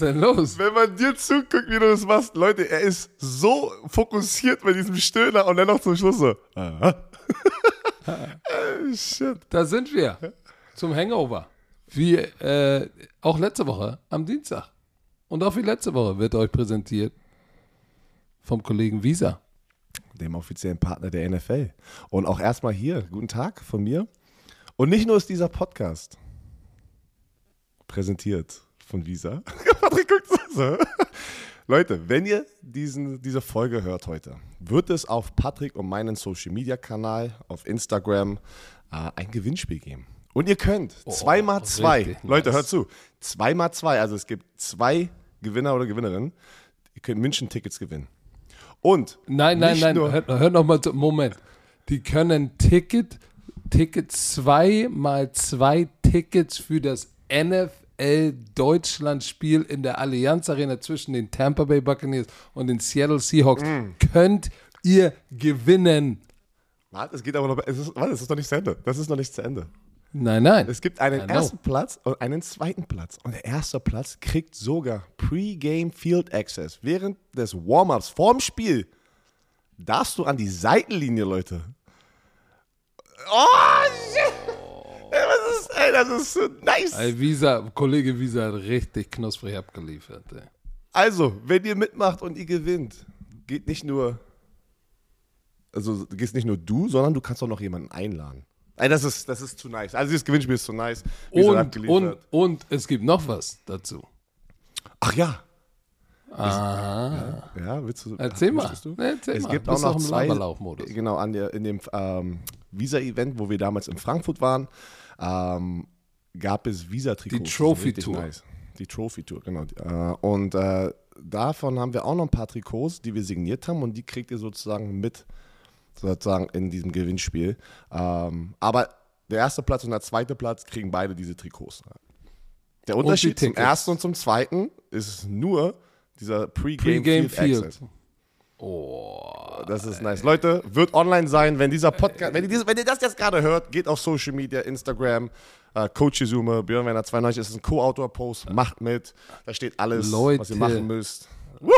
ist denn los? Wenn man dir zuguckt, wie du das machst, Leute, er ist so fokussiert bei diesem Stöhner und dann noch zum Schluss so. Ah. Shit. Da sind wir. Zum Hangover. Wie äh, auch letzte Woche am Dienstag. Und auch wie letzte Woche wird euch präsentiert vom Kollegen Visa. Dem offiziellen Partner der NFL. Und auch erstmal hier, guten Tag von mir. Und nicht nur ist dieser Podcast präsentiert von Visa. Patrick guckt so. Leute, wenn ihr diesen, diese Folge hört heute, wird es auf Patrick und meinen Social Media Kanal auf Instagram äh, ein Gewinnspiel geben. Und ihr könnt oh, zweimal zwei, Leute, hört zu, zweimal zwei, also es gibt zwei Gewinner oder Gewinnerinnen, ihr könnt München-Tickets gewinnen. Und nein, nein, nein, hört, hört noch mal, Moment. Die können Ticket, Ticket zwei mal zwei Tickets für das NFL Deutschland Spiel in der Allianz Arena zwischen den Tampa Bay Buccaneers und den Seattle Seahawks mm. könnt ihr gewinnen. Warte, es geht aber noch, es ist, warte, es ist noch nicht zu Ende. Das ist noch nicht zu Ende. Nein, nein. Es gibt einen ersten Platz und einen zweiten Platz. Und der erste Platz kriegt sogar Pre-Game Field Access. Während des Warm-Ups vorm Spiel darfst du an die Seitenlinie, Leute. Oh, shit. Das ist, ey, das ist so nice. Ey, Visa, Kollege Visa hat richtig knusprig abgeliefert. Ey. Also, wenn ihr mitmacht und ihr gewinnt, geht nicht nur, also gehst nicht nur du, sondern du kannst auch noch jemanden einladen. Ey, das ist, das ist zu nice. Also dieses Gewinnspiel ist zu nice. Und, und, und es gibt noch was dazu. Ach ja. Aha. Ja, ja, willst du? Erzähl mal. Du? Erzähl es mal. gibt auch noch zwei, genau, an der, in dem ähm, Visa-Event, wo wir damals in Frankfurt waren, ähm, gab es Visa-Trikots. Die Trophy-Tour. Nice. Die Trophy-Tour, genau. Äh, und äh, davon haben wir auch noch ein paar Trikots, die wir signiert haben und die kriegt ihr sozusagen mit sozusagen in diesem Gewinnspiel. Ähm, aber der erste Platz und der zweite Platz kriegen beide diese Trikots. Der Unterschied zum ersten und zum zweiten ist nur dieser Pre-Game, Pre Field, Field. Oh, das ist nice. Leute, wird online sein, wenn dieser Podcast, wenn ihr, dieses, wenn ihr das jetzt gerade hört, geht auf Social Media, Instagram, äh, Coach Izume, Björn Werner 92, das ist ein Co-Autor-Post, macht mit, da steht alles, Leute, was ihr machen müsst.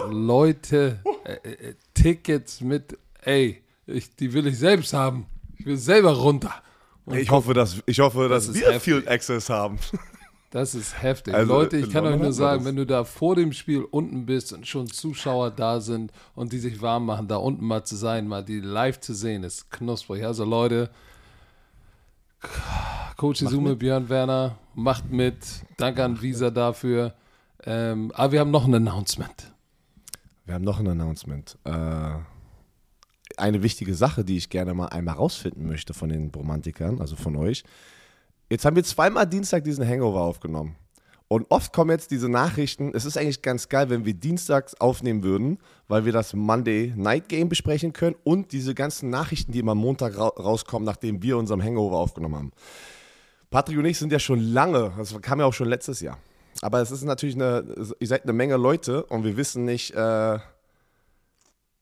Leute, äh, äh, Tickets mit, ey, ich, die will ich selbst haben. Ich will selber runter. Und ich hoffe, dass, ich hoffe, das dass wir heftig. Field Access haben. Das ist heftig. Also, Leute, ich kann euch nur sagen, wenn du da vor dem Spiel unten bist und schon Zuschauer da sind und die sich warm machen, da unten mal zu sein, mal die live zu sehen, ist knusprig. Also Leute, Coach Izume, Björn Werner, macht mit. Danke an Visa dafür. Ähm, aber wir haben noch ein Announcement. Wir haben noch ein Announcement. Äh, eine wichtige Sache, die ich gerne mal einmal rausfinden möchte von den Romantikern, also von euch. Jetzt haben wir zweimal Dienstag diesen Hangover aufgenommen. Und oft kommen jetzt diese Nachrichten. Es ist eigentlich ganz geil, wenn wir dienstags aufnehmen würden, weil wir das Monday Night Game besprechen können und diese ganzen Nachrichten, die immer Montag ra rauskommen, nachdem wir unserem Hangover aufgenommen haben. Patrick und ich sind ja schon lange, das kam ja auch schon letztes Jahr. Aber es ist natürlich eine, ihr seid eine Menge Leute und wir wissen nicht, äh,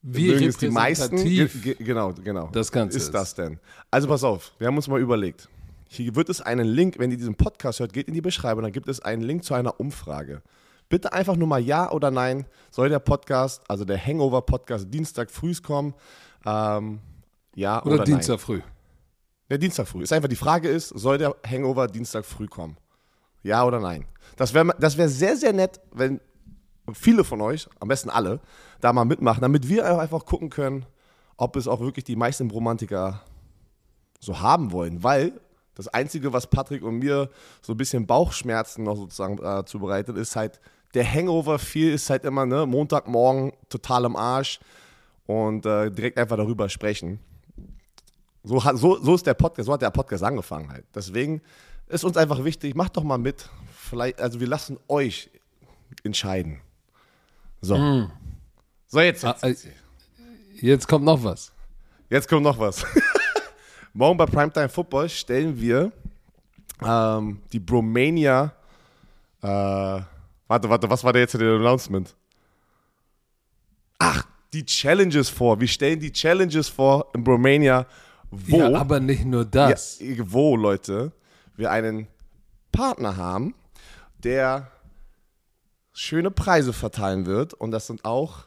wie repräsentativ die meisten, genau, genau. Das Ganze ist, ist das denn? Also pass auf, wir haben uns mal überlegt. Hier wird es einen Link, wenn ihr diesen Podcast hört, geht in die Beschreibung, dann gibt es einen Link zu einer Umfrage. Bitte einfach nur mal Ja oder Nein. Soll der Podcast, also der Hangover-Podcast, Dienstag früh kommen? Ähm, ja oder, oder Dienstag nein. früh. Der Dienstag früh. Ist einfach die Frage ist, soll der Hangover Dienstag früh kommen? Ja oder nein? Das wäre das wär sehr, sehr nett, wenn viele von euch, am besten alle, da mal mitmachen, damit wir einfach gucken können, ob es auch wirklich die meisten Romantiker so haben wollen. Weil das Einzige, was Patrick und mir so ein bisschen Bauchschmerzen noch sozusagen äh, zubereitet, ist halt, der Hangover viel ist halt immer, ne, Montagmorgen total im Arsch und äh, direkt einfach darüber sprechen. So, hat, so, so ist der Podcast, so hat der Podcast angefangen halt. Deswegen ist uns einfach wichtig, macht doch mal mit. Vielleicht, also wir lassen euch entscheiden. So. Mm. So, jetzt. Ah, jetzt. Äh, jetzt kommt noch was. Jetzt kommt noch was. Morgen bei Primetime Football stellen wir ähm, die Bromania. Äh, warte, warte, was war da jetzt in der Announcement? Ach, die Challenges vor. Wir stellen die Challenges vor in Bromania. Wo? Ja, aber nicht nur das. Ja, wo, Leute? wir einen Partner haben, der schöne Preise verteilen wird. Und das sind auch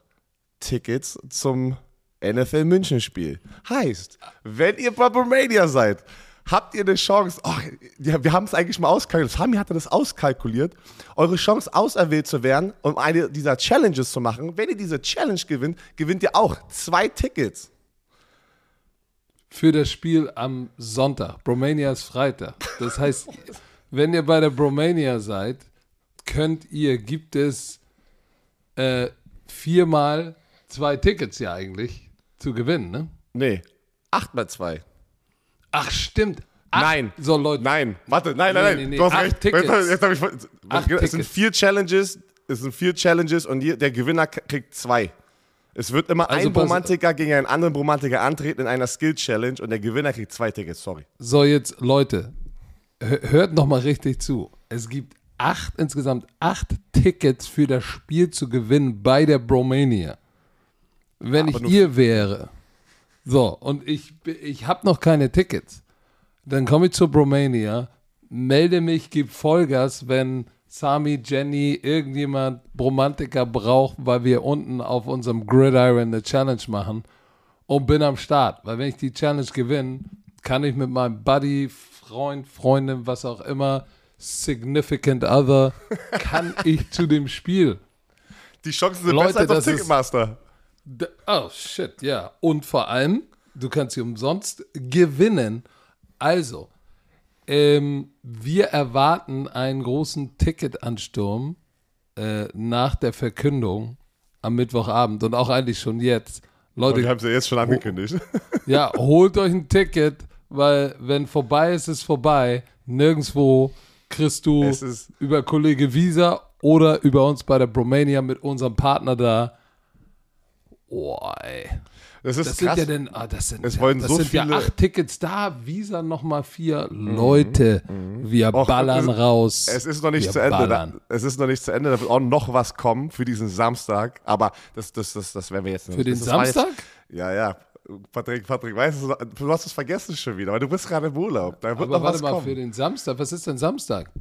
Tickets zum NFL München Spiel. Heißt, wenn ihr bei Romania seid, habt ihr eine Chance, oh, ja, wir haben es eigentlich mal auskalkuliert, Sami hatte das auskalkuliert, eure Chance auserwählt zu werden, um eine dieser Challenges zu machen. Wenn ihr diese Challenge gewinnt, gewinnt ihr auch zwei Tickets. Für das Spiel am Sonntag. Bromania ist Freitag. Das heißt, wenn ihr bei der Bromania seid, könnt ihr, gibt es äh, viermal zwei Tickets ja eigentlich zu gewinnen, ne? Nee, acht mal zwei. Ach, stimmt. Acht, Nein. So, Leute. Nein, warte, nein, nein, Nee, nein. nee, nee. Du hast Acht recht. Tickets. Jetzt, jetzt hab ich, Acht es sind vier Challenges, es sind vier Challenges und die, der Gewinner kriegt zwei. Es wird immer Also ein pass- Romantiker gegen einen anderen Romantiker antreten in einer Skill-Challenge und der Gewinner kriegt zwei Tickets, sorry. So, jetzt, Leute, hö- hört noch mal richtig zu. Es gibt acht, insgesamt acht Tickets für das Spiel zu gewinnen bei der Bromania. Wenn ich ihr wäre, so, und ich, ich habe noch keine Tickets, dann komme ich zur Bromania, melde mich, gebe Vollgas, wenn Sami, Jenny, irgendjemand Bromantiker braucht, weil wir unten auf unserem Gridiron eine Challenge machen und bin am Start. Weil wenn ich die Challenge gewinne, kann ich mit meinem Buddy, Freund, Freundin, was auch immer, Significant Other, kann ich zu dem Spiel. Die Chancen sind Leute, besser als auf Ticketmaster. Oh, shit, ja. Und vor allem, du kannst sie umsonst gewinnen. Also, ähm, wir erwarten einen großen Ticketansturm äh, nach der Verkündung am Mittwochabend und auch eigentlich schon jetzt. Leute, Wir haben es ja jetzt schon angekündigt. ja, holt euch ein Ticket, weil wenn vorbei ist, ist vorbei. Nirgendwo kriegst du über Kollege Visa oder über uns bei der Bromania mit unserem Partner da. Oh, ey. Das ist Das krass. sind ja denn, ah, das sind, Es ja, wollen das so sind ja viele- acht Tickets da, Visa nochmal vier. Leute, wir Och, ballern es- raus. Es ist noch nicht wir zu Ende. Da, es ist noch nicht zu Ende. Da wird auch noch was kommen für diesen Samstag. Aber das, das, das, das werden wir jetzt nicht. Für den das war jetzt- Samstag? Ja, ja. Patrick, Patrick, weißt du, du hast es vergessen schon wieder, weil du bist gerade im Urlaub. Da wird Aber noch warte was mal, kommen. für den Samstag, was ist denn Samstag?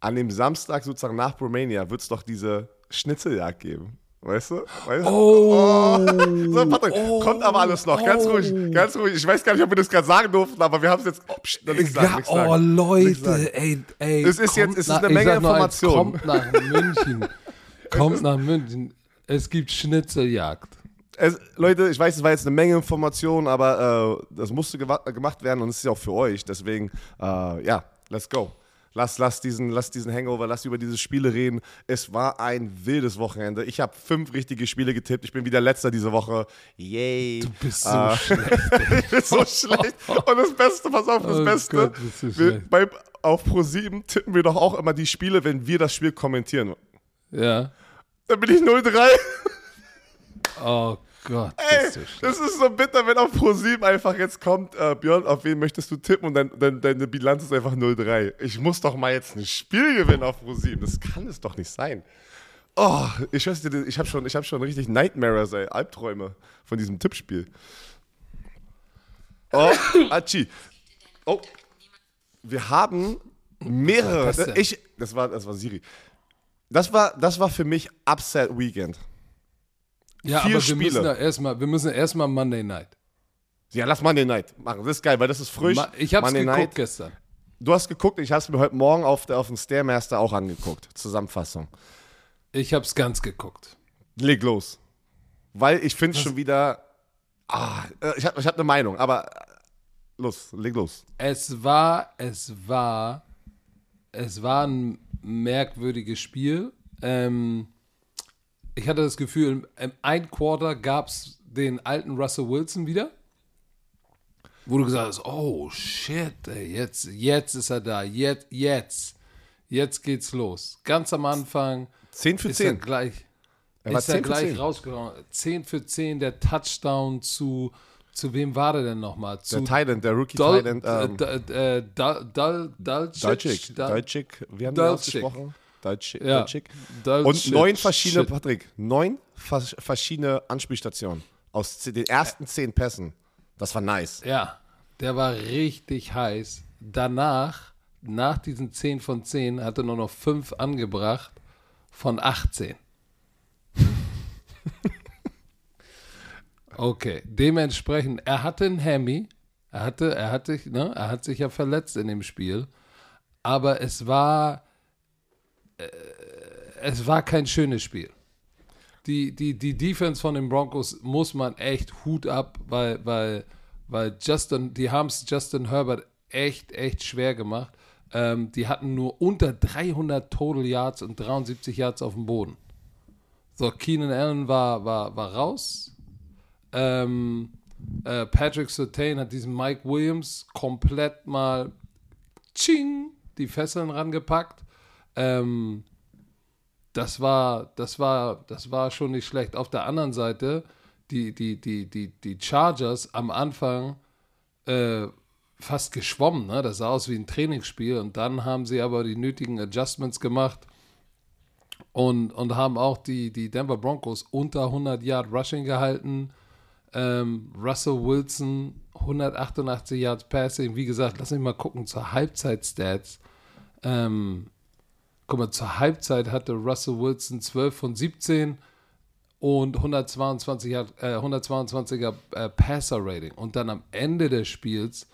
An dem Samstag sozusagen nach Romania wird es doch diese Schnitzeljagd geben. Weißt du? Weißt du? Oh, So, Patrick, kommt aber alles noch. Ganz Oh. ruhig, ganz ruhig. Ich weiß gar nicht, ob wir das gerade sagen durften, aber wir haben es jetzt. Oh, pst, noch nichts sagen, ja, nichts oh sagen. Leute, ey, ey. Es ist jetzt- es ist nach- eine ich Menge nur eins, Information. Kommt nach München. kommt nach München. Es gibt Schnitzeljagd. Es, Leute, ich weiß, es war jetzt eine Menge Informationen, aber äh, das musste gemacht werden und es ist ja auch für euch. Deswegen, äh, ja, let's go. Lass, lass, diesen, lass diesen Hangover, lass über diese Spiele reden. Es war ein wildes Wochenende. Ich habe fünf richtige Spiele getippt. Ich bin wieder letzter diese Woche. Yay. Du bist so Äh, schlecht. ich bin so schlecht. Und das Beste, pass auf, das Oh Beste. Gott, wir, bei, auf Pro7 tippen wir doch auch immer die Spiele, wenn wir das Spiel kommentieren. Ja. Dann bin ich 0-3. Oh Gott, Ey, du schlecht. das ist so bitter, wenn auf Pro7 einfach jetzt kommt, äh, Björn, auf wen möchtest du tippen und dann, dann deine Bilanz ist einfach 0-3. Ich muss doch mal jetzt ein Spiel gewinnen auf Pro7. Das kann es doch nicht sein. Oh, ich weiß ich habe schon, ich hab schon richtig Nightmares, ey, Albträume von diesem Tippspiel. Oh, Achi. Oh, wir haben mehrere. Das ich, das war, das war Siri. Das war, das war für mich Upset Weekend. Ja, vier aber wir Spiele. müssen da erstmal, wir müssen erstmal Monday Night. Ja, lass Monday Night machen. Das ist geil, weil das ist frisch. Ma- Ich hab's Monday geguckt Night. gestern. Du hast geguckt, ich habe es mir heute Morgen auf, der, auf dem Stairmaster auch angeguckt. Zusammenfassung. Ich hab's ganz geguckt. Leg los. Weil ich finde schon wieder. Ah, äh, ich habe ich hab eine Meinung, aber äh, los, leg los. Es war, es war, es war ein merkwürdiges Spiel. Ähm, ich hatte das Gefühl, im ein Quarter gab es den alten Russell Wilson wieder. Wo du gesagt hast, oh shit, ey, jetzt, jetzt ist er da, jetzt, jetzt, jetzt geht's los. Ganz am Anfang 10 für ist er 10. gleich, Er war ist er 10 für gleich 10. rausgekommen. 10 für 10, der Touchdown zu, zu wem war der denn nochmal? Zu Der Thailand, der Rookie Dol, Thailand. Ähm, äh, äh, Dal, Dalcic, Deutschik. Dal- Deutschik. Wie haben Dalcik. ausgesprochen? Deutschik. Ja. Deutschik. Dalcic. Und neun verschiedene, Shit. Patrick, neun vers verschiedene Anspielstationen aus den ersten zehn Pässen. Das war nice. Ja, der war richtig heiß. danach, nach diesen 10 von 10, hat er nur noch 5 angebracht von 18. okay, dementsprechend, er hatte einen Hemi, er hatte, er hatte, ne, er hat sich ja verletzt in dem Spiel, aber es war, es war kein schönes Spiel. Die, die, die Defense von den Broncos muss man echt Hut ab, weil, weil, weil Justin, die haben es Justin Herbert echt, echt schwer gemacht. Ähm, die hatten nur unter 300 Total Yards und 73 Yards auf dem Boden. So, Keenan Allen war, war, war raus. Ähm, äh, Patrick Sertain hat diesen Mike Williams komplett mal ching, die Fesseln rangepackt. Ähm, das war, das war, das war schon nicht schlecht. Auf der anderen Seite, die, die, die, die, die Chargers am Anfang äh, fast geschwommen, ne? Das sah aus wie ein Trainingsspiel und dann haben sie aber die nötigen Adjustments gemacht und, und haben auch die, die Denver Broncos unter 100 Yard Rushing gehalten. Ähm, Russell Wilson 188 Yards Passing. Wie gesagt, lass mich mal gucken zur Halbzeit-Stats. Ähm, guck mal, zur Halbzeit hatte Russell Wilson 12 von 17 und 122 äh, 122er äh, Passer-Rating. Und dann am Ende des Spiels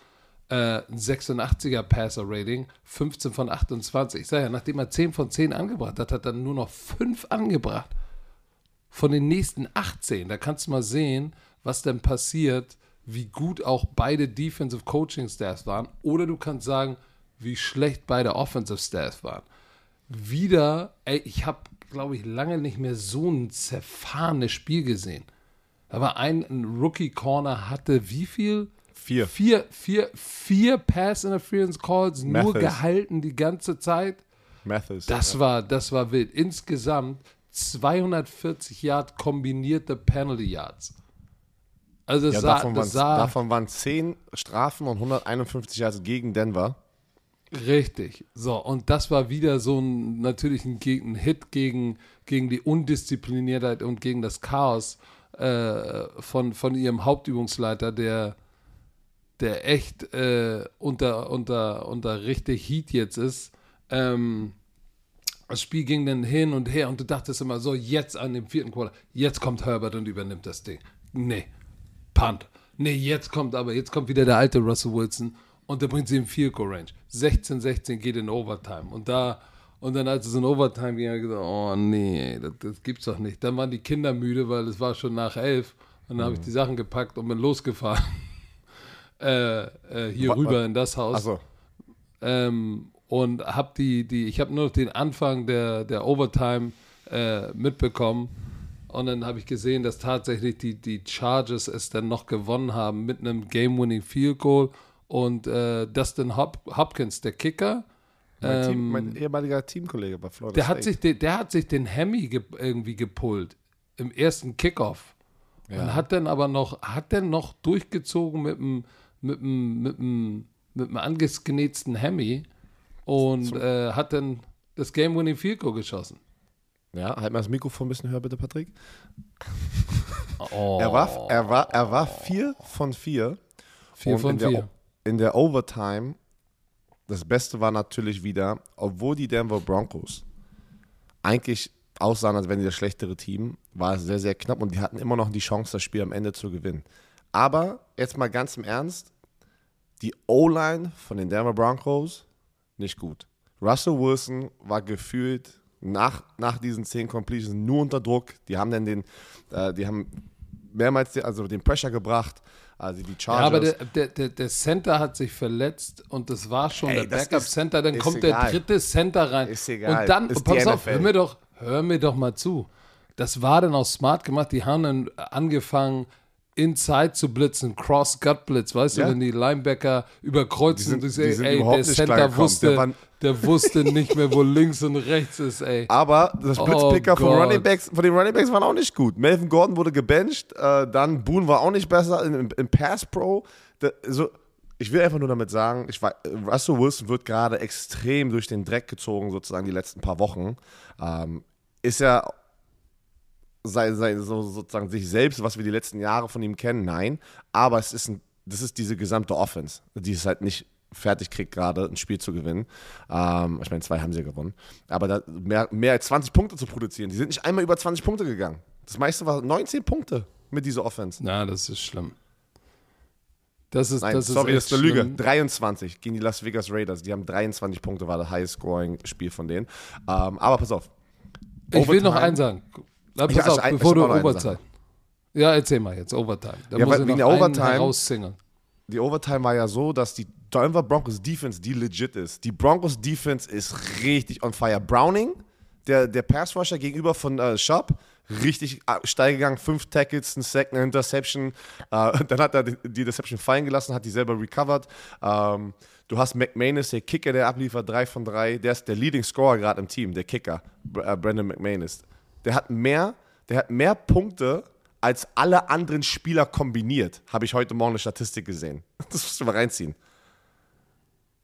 äh, ein 86er Passer-Rating, 15 von 28. Ich sage ja, nachdem er 10 von 10 angebracht hat, hat er nur noch 5 angebracht. Von den nächsten 18. Da kannst du mal sehen, was denn passiert, wie gut auch beide Defensive Coaching Staffs waren. Oder du kannst sagen, wie schlecht beide Offensive Staffs waren wieder, ey, ich habe, glaube ich, lange nicht mehr so ein zerfahrenes Spiel gesehen. Aber ein, ein Rookie Corner hatte wie viel? Vier. Vier, vier, vier Pass Interference Calls nur gehalten die ganze Zeit. Mathis. Das ja. war, das war wild. Insgesamt 240 Yard kombinierte Penalty Yards. Also ja, sah, davon, waren, sah, davon waren 10 Strafen und 151 Yards gegen Denver. Richtig. So, und das war wieder so ein natürlich ein, ein Hit gegen, gegen die Undiszipliniertheit und gegen das Chaos äh, von, von ihrem Hauptübungsleiter, der, der echt äh, unter, unter, unter richtig Heat jetzt ist. Ähm, das Spiel ging dann hin und her und du dachtest immer so, jetzt an dem vierten Quarter, jetzt kommt Herbert und übernimmt das Ding. Nee, Punt. Nee, jetzt kommt aber, jetzt kommt wieder der alte Russell Wilson und der bringt sie im Field Goal Range. 16, 16 geht in Overtime. Und da, und dann als es in Overtime ging, habe ich gesagt, oh nee, das, das, gibt's doch nicht. Dann waren die Kinder müde, weil es war schon nach elf. Und dann mhm. habe ich die Sachen gepackt und bin losgefahren. äh, äh, hier was, rüber in das Haus. So. Ähm, und habe die, die, ich habe nur noch den Anfang der, der Overtime äh, mitbekommen. Und dann habe ich gesehen, dass tatsächlich die, die Chargers es dann noch gewonnen haben mit einem Game-Winning Field Goal und äh, Dustin Hop Hopkins, der Kicker. Mein, ähm, Team, mein, ehemaliger Teamkollege bei Florida der State. Hat sich, der, der hat sich den Hemi ge irgendwie gepullt im ersten Kickoff. Ja. Und hat dann aber noch, hat dann noch durchgezogen mit einem mit einem, mit einem, mit einem angegenähten Hemi und äh, hat dann das Game-Winning Field Goal geschossen. Ja, halt mal das Mikrofon ein bisschen höher, bitte, Patrick. Oh. Er, war, er, war, er war vier von vier. Vier von vier in der Overtime, das Beste war natürlich wieder, obwohl die Denver Broncos eigentlich aussahen, als wären die das schlechtere Team, war es sehr, sehr knapp und die hatten immer noch die Chance, das Spiel am Ende zu gewinnen. Aber jetzt mal ganz im Ernst, die O-Line von den Denver Broncos nicht gut. Russell Wilson war gefühlt nach, nach diesen zehn Completions nur unter Druck. Die haben dann den, äh, die haben mehrmals den, also den Pressure gebracht. Also die Chargers. Ja, aber der, der, der Center hat sich verletzt und das war schon Ey, der Backup-Center. Dann kommt egal. der dritte Center rein. Ist egal. Und dann, ist pass auf, hör mir, doch, hör mir doch mal zu. Das war dann auch smart gemacht. Die haben dann angefangen, Inside zu blitzen, Cross-Gut-Blitz, weißt ja. du, wenn die Linebacker überkreuzen die sind, und ey, der Center wusste, der, der, wusste nicht mehr, wo links und rechts ist, ey. Aber das Blitzpicker oh von, Running Backs, von den Running Backs waren auch nicht gut. Melvin Gordon wurde gebencht, äh, dann Boone war auch nicht besser im, im Pass Pro. Da, so, ich will einfach nur damit sagen, ich war, Russell Wilson wird gerade extrem durch den Dreck gezogen, sozusagen die letzten paar Wochen. Ähm, ist ja sei, sei, so, sozusagen sich selbst, was wir die letzten Jahre von ihm kennen, nein. Aber es ist ein, das ist diese gesamte Offense, die es halt nicht fertig kriegt, gerade ein Spiel zu gewinnen. Ähm, ich meine, zwei haben sie gewonnen. Aber mehr, mehr als 20 Punkte zu produzieren, die sind nicht einmal über 20 Punkte gegangen. Das meiste war 19 Punkte mit dieser Offense. Na, das ist schlimm. Das ist, Nein, das sorry, ist das ist eine Lüge. schlimm. 23 gegen die Las Vegas Raiders. Die haben 23 Punkte, war das High-Scoring-Spiel von denen. Ähm, aber pass auf. Ich will noch eins sagen. Na, pass auf, ich- ich bevor du Overtime. Ja, erzähl mal jetzt, Overtime. Da Ja, muss wegen der Overtime- herauszingeln. Die Overtime war ja so, dass die Denver Broncos Defense, die legit ist. Die Broncos Defense ist richtig on fire. Browning, der, der Pass Rusher gegenüber von äh, Schaub, richtig äh, steil gegangen. Fünf Tackles, ein Sack, eine Interception. Äh, dann hat er die, Interception fallen gelassen, hat die selber recovered. Ähm, du hast McManus, der Kicker, der abliefert, drei von drei. Der ist der Leading Scorer gerade im Team, der Kicker, äh, Brandon McManus. Der hat mehr, der hat mehr Punkte als alle anderen Spieler kombiniert, habe ich heute Morgen eine Statistik gesehen. Das musst du mal reinziehen.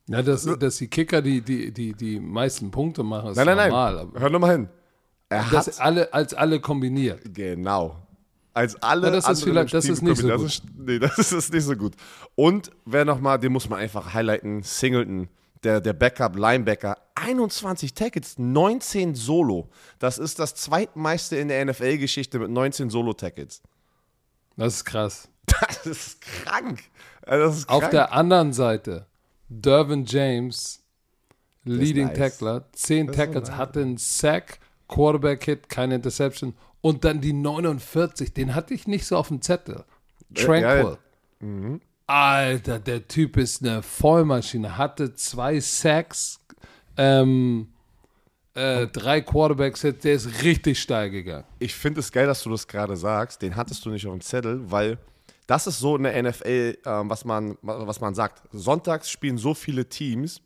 Ja, dass, dass die Kicker die, die, die, die meisten Punkte machen, ist Nein, nein, normal. nein. Hör nur mal hin. Er hat das alle, als alle kombiniert. genau. Als alle Ja, das ist anderen vielleicht- das ist nicht so kombiniert. Das ist, nee, das ist nicht so gut. Und wer nochmal, den muss man einfach highlighten, Singleton, der, der Backup, Linebacker, 21 Tackles, 19 Solo. Das ist das zweitmeiste in der NFL-Geschichte mit 19 Solo-Tackles. Das ist krass. Das ist krank. Das ist krank. Auf der anderen Seite, Dervin James, Leading nice. Tackler, 10 Tackles, hatte einen Sack, Quarterback-Hit, keine Interception und dann die 49, den hatte ich nicht so auf dem Zettel. Tranquil. ja. Alter, der Typ ist eine Vollmaschine, hatte zwei Sacks, ähm, äh, drei Quarterbacks-Hits, der ist richtig steil gegangen. ich finde es geil, dass du das gerade sagst. Den hattest du nicht auf dem Zettel, weil das ist so in der NFL, ähm, was, man, was man sagt. Sonntags spielen so viele Teams,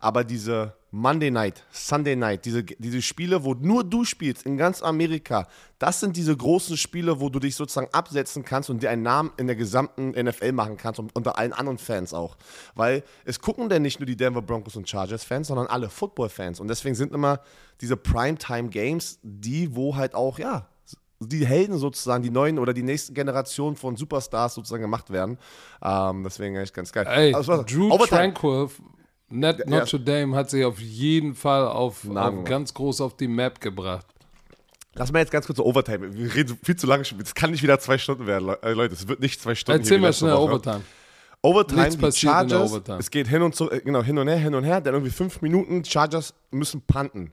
aber diese Monday Night, Sunday Night, diese, diese Spiele, wo nur du spielst in ganz Amerika, das sind diese großen Spiele, wo du dich sozusagen absetzen kannst und dir einen Namen in der gesamten NFL machen kannst und unter allen anderen Fans auch. Weil es gucken denn nicht nur die Denver Broncos und Chargers-Fans, sondern alle Football-Fans. Und deswegen sind immer diese Primetime-Games die, wo halt auch, ja, die Helden sozusagen, die neuen oder die nächste Generation von Superstars sozusagen gemacht werden. Ähm, deswegen echt ganz geil. Ey, Also, Drew Overtime. Tranquil, Net Ja. Notre Dame hat sich auf jeden Fall auf, auf ganz groß auf die Map gebracht. Lass mal jetzt ganz kurz zur Overtime. Wir reden viel zu lange. Das kann nicht wieder zwei Stunden werden, äh, Leute. Es wird nicht zwei Stunden. Erzähl mal schnell Woche. Overtime. Overtime, Nichts die Chargers, Overtime. es geht hin und zu, äh, genau, hin und her, hin und her, dann irgendwie fünf Minuten, Chargers müssen punten.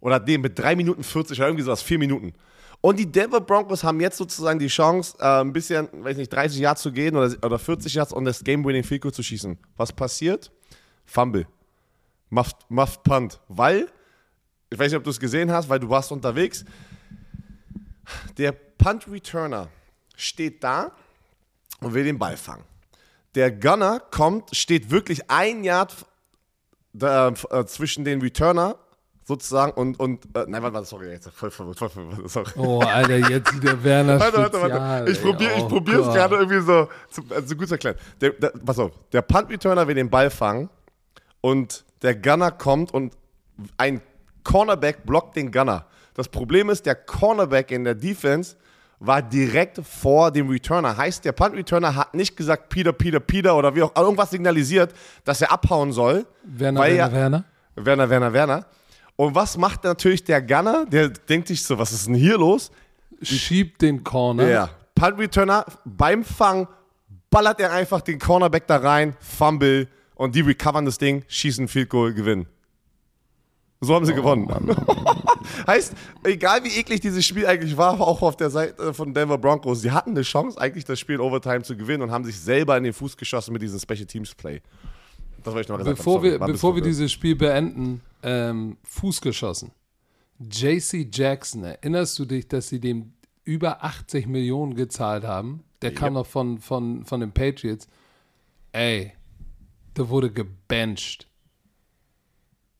Oder dem mit drei Minuten 40 oder irgendwie sowas, vier Minuten. Und die Denver Broncos haben jetzt sozusagen die Chance, äh, ein bisschen, weiß nicht, 30 Yards zu gehen oder, oder 40 Yards und das Game-Winning Field zu schießen. Was passiert? Fumble. Muffed, muffed Punt. Weil, ich weiß nicht, ob du es gesehen hast, weil du warst unterwegs. Der Punt-Returner steht da und will den Ball fangen. Der Gunner kommt, steht wirklich ein Yard da, äh, zwischen den Returner sozusagen und, und äh, nein, warte, warte, sorry, jetzt voll verwirrt, voll verwirrt, sorry. Oh, Alter, jetzt wieder Werner Warte, warte, warte. Ich probiere ich Oh probiere es gerade irgendwie so, zu, also so gut zu erklären. Der, der, pass auf, der Punt-Returner will den Ball fangen und der Gunner kommt und ein Cornerback blockt den Gunner. Das Problem ist, der Cornerback in der Defense war direkt vor dem Returner. Heißt, der Punt-Returner hat nicht gesagt, Peter, Peter, Peter oder wie auch irgendwas signalisiert, dass er abhauen soll. Werner, Werner, ja- Werner. Werner, Werner, Werner. Und was macht natürlich der Gunner? Der denkt sich so, was ist denn hier los? Schiebt den Corner. Ja. Punt Returner beim Fang ballert er einfach den Cornerback da rein, Fumble und die recovern das Ding, schießen Field Goal, gewinnen. So haben sie gewonnen. heißt, egal wie eklig dieses Spiel eigentlich war, auch auf der Seite von Denver Broncos, sie hatten eine Chance, eigentlich das Spiel in Overtime zu gewinnen und haben sich selber in den Fuß geschossen mit diesem Special Teams Play. Das wollte ich noch gesagt Bevor haben. Sorry, wir, bevor wir dieses Spiel beenden, ähm, Fuß geschossen. JC Jackson, erinnerst du dich, dass sie dem über 80 Millionen gezahlt haben? Der kam noch von, von, von den Patriots. Ey, der wurde gebencht.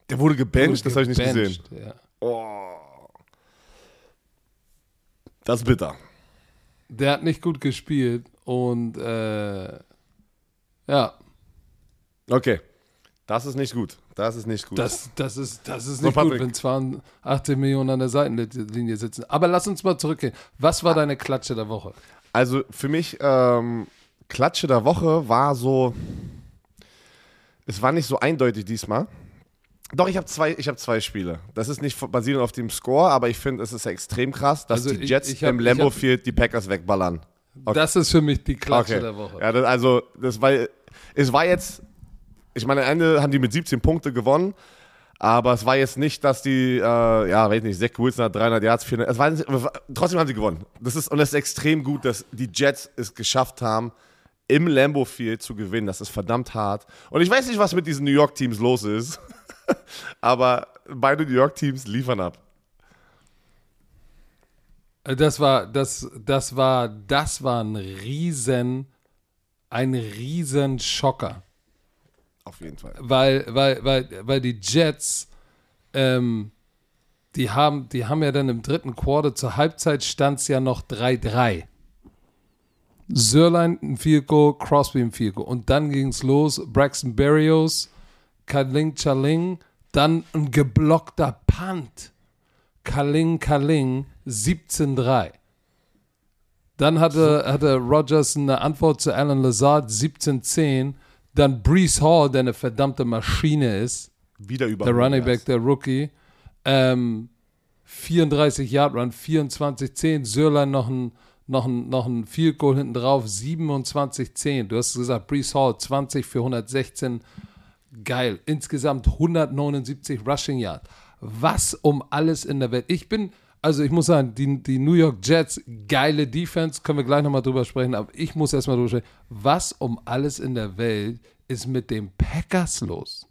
Der wurde gebencht, das habe ich nicht gesehen. Ja. Das ist bitter. Der hat nicht gut gespielt und äh, ja, Okay. Das ist nicht gut. Das ist nicht gut. das, das ist, das ist So, nicht gut, Patrick. wenn 82 Millionen an der Seitenlinie sitzen. Aber lass uns mal zurückgehen. Was war deine Klatsche der Woche? Also für mich, ähm, Klatsche der Woche war so. Es war nicht so eindeutig diesmal. Doch, ich habe zwei, ich hab zwei Spiele. Das ist nicht basierend auf dem Score, aber ich finde, es ist extrem krass, dass Also die Jets ich hab- im hab- Field die Packers wegballern. Das ist für mich die Klatsche Okay. der Woche. Ja, das, also, das war, es war jetzt, ich meine, am Ende haben die mit 17 Punkte gewonnen, aber es war jetzt nicht, dass die, äh, ja, weiß nicht, Zach Wilson hat 300 Yards, 400, es war, trotzdem haben sie gewonnen. Das ist, und es ist extrem gut, dass die Jets es geschafft haben, im Lambo Field zu gewinnen. Das ist verdammt hart. Und ich weiß nicht, was mit diesen New York Teams los ist, aber beide New York Teams liefern ab. Äh, Das war, das, das war, das war ein riesen, ein riesen Schocker. Auf jeden Fall. Weil, weil, weil, weil die Jets, ähm, die haben, die haben ja dann im dritten Quarter zur Halbzeit stand es ja noch 3-3. Sörlein ein Field Goal, Crosby ein Field Goal. Und dann ging es los, Braxton Berrios, Kaling Chaling, dann ein geblockter Punt. Kaling Kaling, 17-3. Dann hatte, hatte Rogers eine Antwort zu Alan Lazard, 17-10. Dann Brees Hall, der eine verdammte Maschine ist, Wieder über der 100 Running. Back, der Rookie. Ähm, 34 Yard Run, 24-10. Sörlein noch ein, noch ein, noch ein Field Goal hinten drauf, 27-10. Du hast gesagt, Brees Hall 20 für 116. Geil. Insgesamt 179 Rushing Yards. Was um alles in der Welt. Ich bin, also ich muss sagen, die, die New York Jets, geile Defense, können wir gleich nochmal drüber sprechen, aber ich muss erstmal drüber sprechen. Was um alles in der Welt ist mit den Packers los?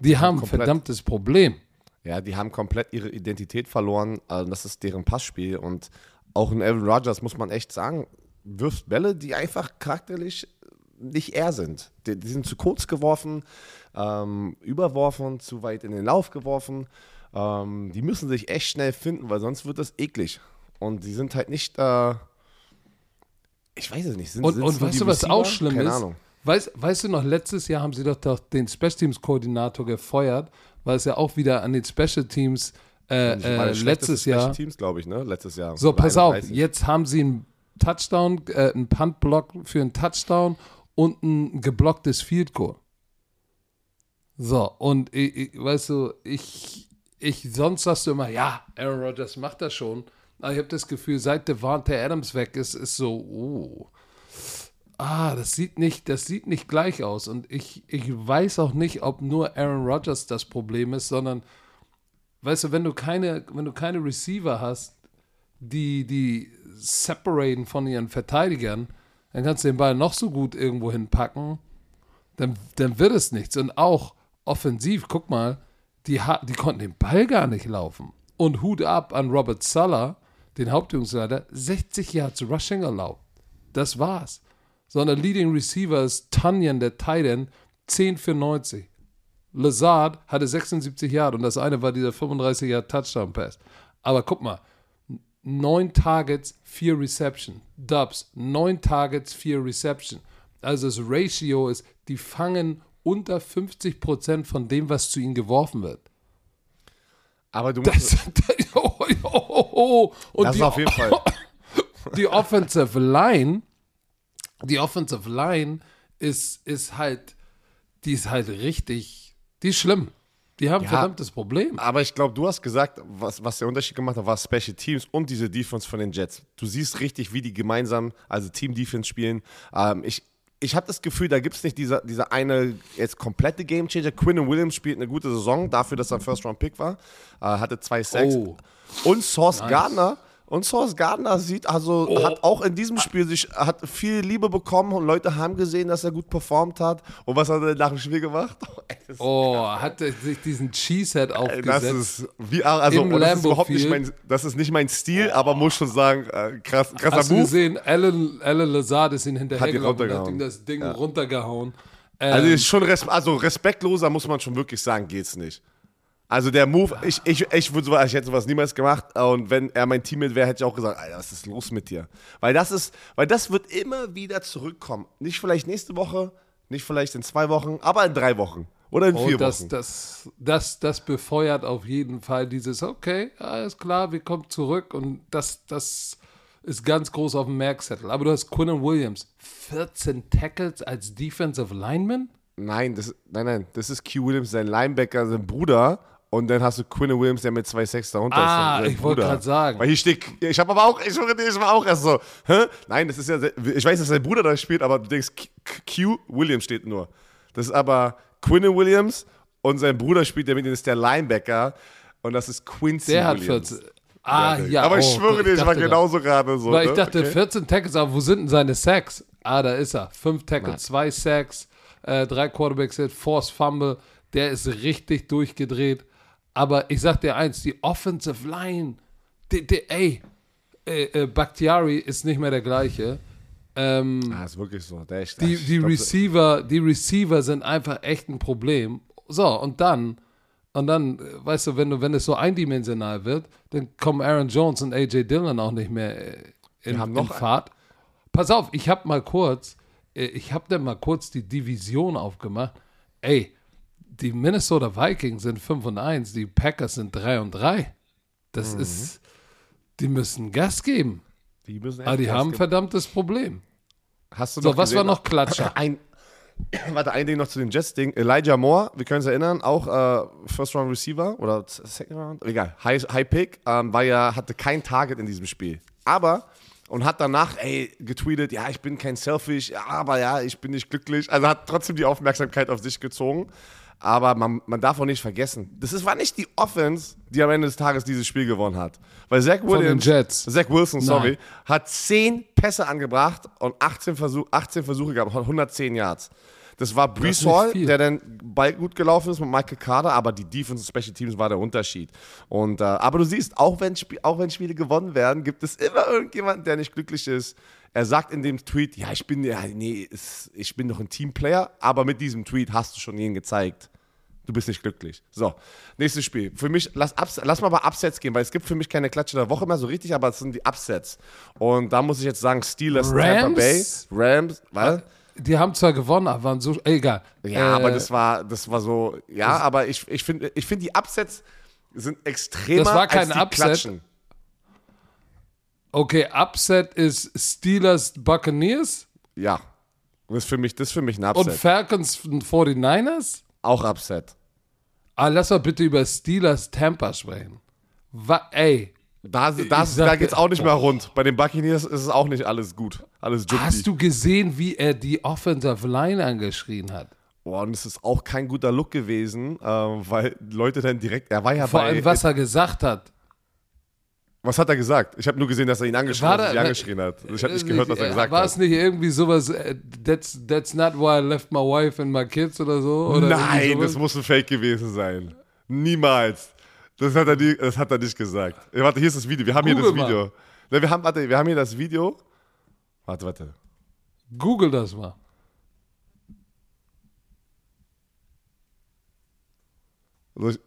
Die haben ein verdammtes Problem. Ja, die haben komplett ihre Identität verloren. Also das ist deren Passspiel. Und auch ein Aaron Rodgers, muss man echt sagen, wirft Bälle, die einfach charakterlich nicht er sind. Die, die sind zu kurz geworfen, ähm, überworfen, zu weit in den Lauf geworfen. Ähm, die müssen sich echt schnell finden, weil sonst wird das eklig. Und die sind halt nicht, äh, ich weiß es nicht. Sind, Und, und weißt du, was auch schlimm Keine ist? Ahnung. Weißt, weißt du noch, letztes Jahr haben sie doch, doch den Special Teams Koordinator gefeuert, weil es ja auch wieder an den Special Teams äh, äh, letztes Jahr. Teams, glaube ich, ne? Letztes Jahr. So, pass auf, 31. jetzt haben sie einen Touchdown, äh, einen Punt-Block für einen Touchdown und ein geblocktes Field Goal. So, und ich, ich, weißt du, ich, ich, sonst sagst du immer, ja, Aaron Rodgers macht das schon. Aber ich habe das Gefühl, seit Devante Adams weg ist, ist so, oh, ah, das sieht nicht, das sieht nicht gleich aus. Und ich, ich weiß auch nicht, ob nur Aaron Rodgers das Problem ist, sondern, weißt du, wenn du keine, wenn du keine Receiver hast, die, die separaten von ihren Verteidigern, dann kannst du den Ball noch so gut irgendwo hinpacken, dann, dann wird es nichts. Und auch offensiv, guck mal, die, die konnten den Ball gar nicht laufen. Und Hut ab an Robert Suller, den Hauptübungsleiter, 60 Yards Rushing erlaubt. Das war's. Sondern Leading Receiver ist Tunyon, der Titan, 10 für 90. Lazard hatte 76 Yard und das eine war dieser 35 Yard Touchdown Pass. Aber guck mal, neun Targets, vier Reception. Dubs, neun Targets, vier Reception. Also das Ratio ist, die fangen unter 50% von dem, was zu ihnen geworfen wird. Aber du musst, Das, oh, oh, oh, oh. Und das die, auf jeden Fall. die Offensive Line, die Offensive Line ist, ist halt, die ist halt richtig, die ist schlimm. Die haben ein Ja. verdammtes Problem. Aber ich glaube, du hast gesagt, was, was der Unterschied gemacht hat, war Special Teams und diese Defense von den Jets. Du siehst richtig, wie die gemeinsam, also Team Defense spielen. Ähm, ich ich habe das Gefühl, da gibt es nicht diese, diese eine jetzt komplette Game Changer. Quinn Williams spielt eine gute Saison dafür, dass er ein First-Round-Pick war. Äh, hatte zwei Sacks. Oh. Und Source Gardner. Und Source Gardner sieht, also Oh. hat auch in diesem Spiel sich, hat viel Liebe bekommen und Leute haben gesehen, dass er gut performt hat. Und was hat er nach dem Spiel gemacht? ey, das- Oh, hat er sich diesen Cheesehead aufgesetzt. Das ist wie also Im das ist überhaupt nicht mein das ist nicht mein Stil, aber muss schon sagen, äh, krass, krasser Hast du Move. gesehen, Alan, Alan Lazard ist ihn hinterhergelaufen und hat ihm das Ding runtergehauen. Ähm, Also ist schon res also respektloser muss man schon wirklich sagen, geht's nicht. Also der Move, ich, ich, ich würde sowas, ich hätte sowas niemals gemacht und wenn er mein Teammate wäre, hätte ich auch gesagt, Alter, was ist los mit dir? Weil das ist, weil das wird immer wieder zurückkommen. Nicht vielleicht nächste Woche, nicht vielleicht in zwei Wochen, aber in drei Wochen oder in Und vier Oh, das, Wochen. das, das, das befeuert auf jeden Fall dieses, okay, alles klar, wir kommen zurück und das, das ist ganz groß auf dem Merkzettel. Aber du hast Quinn Williams, 14 Tackles als Defensive Lineman? Nein, das, nein, nein, das ist Q Williams, sein Linebacker, sein Bruder. Und dann hast du Quinn Williams, der mit 2,6 darunter Ah, ist. sein ich wollte gerade sagen. Weil hier steht, ich habe aber auch, ich, schwöre dir, ich war auch erst so, hä? Nein, das ist ja, ich weiß, dass sein Bruder da spielt, aber du denkst, Q, Williams steht nur. Das ist aber Quinn Williams und sein Bruder spielt, der mit ihm ist der Linebacker. Und das ist Quincy Der hat Williams. 14. Ah, ja. aber ich oh, schwöre dir, ich war dachte genauso gerade so. Weil ich ne? dachte, Okay. 14 Tackles, aber wo sind denn seine Sacks? Ah, da ist er. 5 Tackles, 2 Sacks, äh, 3 Quarterbacks Hit, Force Fumble. Der ist richtig durchgedreht. Aber ich sag dir eins, die Offensive Line, die, die, ey, äh, äh, Bakhtiari ist nicht mehr der gleiche. Ähm, Ah, ist wirklich so. Der ist, die, die Receiver, die Receiver sind einfach echt ein Problem. So, und dann, und dann, weißt du, wenn du, wenn es so eindimensional wird, dann kommen Aaron Jones und AJ Dillon auch nicht mehr äh, in, in Fahrt. Pass auf, ich habe mal kurz, äh, ich habe dann mal kurz die Division aufgemacht. Ey, die Minnesota Vikings sind 5 und 1, die Packers sind 3 und 3. Das Mhm. ist, die müssen Gas geben. Die müssen echt Aber die Gas haben ein verdammtes Problem. Hast du So, noch was war gesehen? noch Klatscher? Ein, warte, ein Ding noch zu dem Jets-Ding. Elijah Moore, wir können uns erinnern, auch äh, First-Round Receiver oder Second Round, egal, High, High Pick, ähm, war ja, hatte kein Target in diesem Spiel. Aber, und hat danach, ey, getweetet, ja, ich bin kein Selfish, aber ja, ich bin nicht glücklich. Also hat trotzdem die Aufmerksamkeit auf sich gezogen. Aber man, man darf auch nicht vergessen, das ist, war nicht die Offense, die am Ende des Tages dieses Spiel gewonnen hat. Weil Zach Williams. Zach Wilson, sorry, hat 10 Pässe angebracht und 18, Versuch, 18 Versuche gehabt, hat 110 Yards. Das war Brees Hall, der dann Ball gut gelaufen ist mit Michael Carter, aber die Defense und Special Teams war der Unterschied. Und, äh, aber du siehst, auch wenn, Sp auch wenn Spiele gewonnen werden, gibt es immer irgendjemanden, der nicht glücklich ist. Er sagt in dem Tweet, ja, ich bin, ja, nee, ich bin doch ein Teamplayer, aber mit diesem Tweet hast du schon jeden gezeigt. Du bist nicht glücklich. So, nächstes Spiel. Für mich, lass, Ups, lass mal bei Upsets gehen, weil es gibt für mich keine Klatsche der Woche mehr so richtig, aber es sind die Upsets. Und da muss ich jetzt sagen, Steelers, Tampa Rams? Bay, Rams, was? Die haben zwar gewonnen, aber waren so. Egal. Ja, Äh, aber das war, das war so, ja, aber ich, ich finde, ich find, die Upsets sind extremer Das war kein als die Upset. Klatschen. Okay, Upset ist Steelers Buccaneers Ja, das ist für mich, das ist für mich ein und Upset. Falcons 49ers. Auch Upset. Ah, lass mal bitte über Steelers Tampa sprechen. Wa ey, Da, da, Ich da geht's auch nicht mehr rund. Bei den Buccaneers ist es auch nicht alles gut. Alles Jumpy. hast du gesehen, wie er die Offensive Line angeschrien hat? Boah, und es ist auch kein guter Look gewesen, ähm, weil Leute dann direkt, er war ja Vor bei, allem, was er gesagt hat. Was hat er gesagt? Ich habe nur gesehen, dass er ihn angeschrien, War hat, da- angeschrien hat. Ich habe nicht gehört, was er gesagt War hat. es nicht irgendwie sowas, äh, that's, that's not why I left my wife and my kids oder so? Oder Nein, das muss ein Fake gewesen sein. Niemals. Das hat er, nie, das hat er nicht gesagt. Ey, warte, hier ist das Video. Wir haben hier Google das Video. Ne, wir, haben, warte, wir haben hier das Video. Warte, warte. Google das mal. Also ich,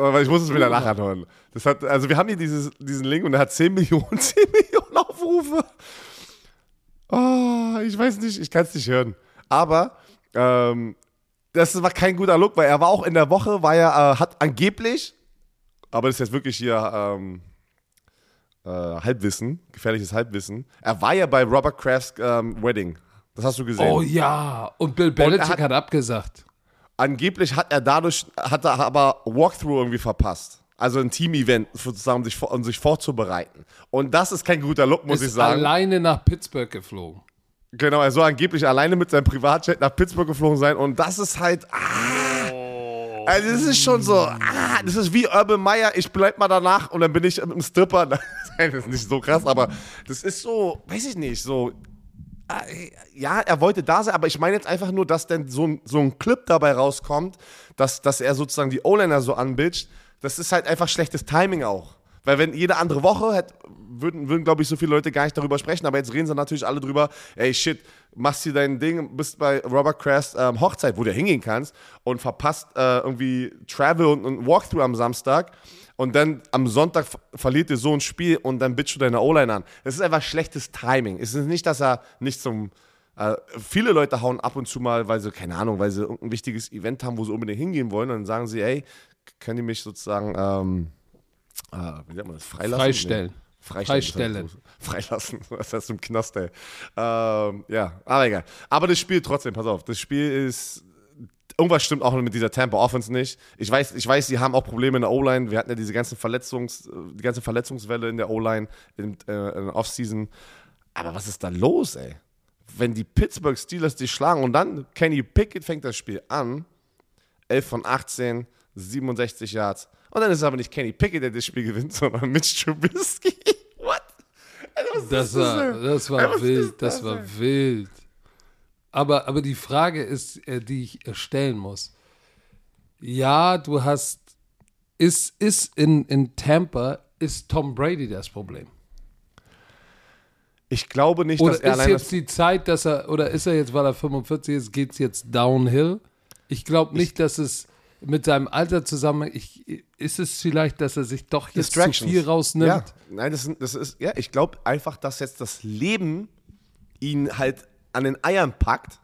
aber ich muss es wieder nachhören. Das hat, also wir haben hier dieses, diesen Link und er hat 10 Millionen, 10 Millionen Aufrufe. Oh, ich weiß nicht, ich kann es nicht hören. Aber ähm, das war kein guter Look, weil er war auch in der Woche, war er, äh, hat angeblich, aber das ist jetzt wirklich hier ähm, äh, Halbwissen, gefährliches Halbwissen. Er war ja bei Robert Crafts ähm, Wedding. Das hast du gesehen. Oh ja, und Bill Belichick hat- hat, abgesagt. Angeblich hat er dadurch, hat er aber Walkthrough irgendwie verpasst. Also ein Team-Event sozusagen, um sich, um sich vorzubereiten. Und das ist kein guter Look, muss Ist ich sagen. alleine nach Pittsburgh geflogen. Genau, er soll angeblich alleine mit seinem Privatjet nach Pittsburgh geflogen sein. Und das ist halt. Ah, also das ist schon so. Ah, das ist wie Urban Meyer. Ich bleib mal danach und dann bin ich mit einem Stripper. Nein, das ist nicht so krass, aber das ist so, weiß ich nicht, so. Ah, Ja, er wollte da sein, aber ich meine jetzt einfach nur, dass dann so ein, so ein Clip dabei rauskommt, dass, dass er sozusagen die O-Liner so anbitscht. Das ist halt einfach schlechtes Timing auch. Weil wenn jede andere Woche hätte, würden, würden glaube ich, so viele Leute gar nicht darüber sprechen, aber jetzt reden sie natürlich alle drüber, ey shit, machst hier dein Ding, bist bei Robert Crest ähm, Hochzeit, wo du hingehen kannst und verpasst äh, irgendwie Travel und ein Walkthrough am Samstag und dann am Sonntag ver- verliert dir so ein Spiel und dann bitchst du deine O-Line an. Das ist einfach schlechtes Timing. Es ist nicht, dass er nicht zum äh, viele Leute hauen ab und zu mal, weil sie, keine Ahnung, weil sie irgendein wichtiges Event haben, wo sie unbedingt hingehen wollen. Und dann sagen sie, ey, können die mich sozusagen, ähm, äh, wie sagt man das, freilassen? Freistellen. Nee. Freistellen. Freistellen. Freilassen. Was heißt im Knast, ey? Ähm, ja, aber egal. Aber das Spiel trotzdem, pass auf, das Spiel ist, irgendwas stimmt auch mit dieser Tampa Offense nicht. Ich weiß, ich weiß, sie haben auch Probleme in der O-Line. Wir hatten ja diese ganzen Verletzungs, die ganze Verletzungswelle in der O-Line in, äh, in der Offseason. Aber was ist da los, ey? Wenn die Pittsburgh Steelers dich schlagen und dann Kenny Pickett fängt das Spiel an, 11 von 18, 67 Yards. Und dann ist es aber nicht Kenny Pickett, der das Spiel gewinnt, sondern Mitch Trubisky. What? Ey, das, war, das war ey, wild, das, das war wild. Aber, aber die Frage ist, äh, die ich stellen muss. Ja, du hast, ist, ist in, in Tampa, ist Tom Brady das Problem? Ich glaube nicht, oder dass er ist jetzt die Zeit, dass er, oder ist er jetzt, weil er 45 ist, geht es jetzt downhill? Ich glaube nicht, ich, dass es mit seinem Alter zusammen, ich, ist es vielleicht, dass er sich doch jetzt zu viel rausnimmt? Ja, nein, das, das ist, ja, ich glaube einfach, dass jetzt das Leben ihn halt an den Eiern packt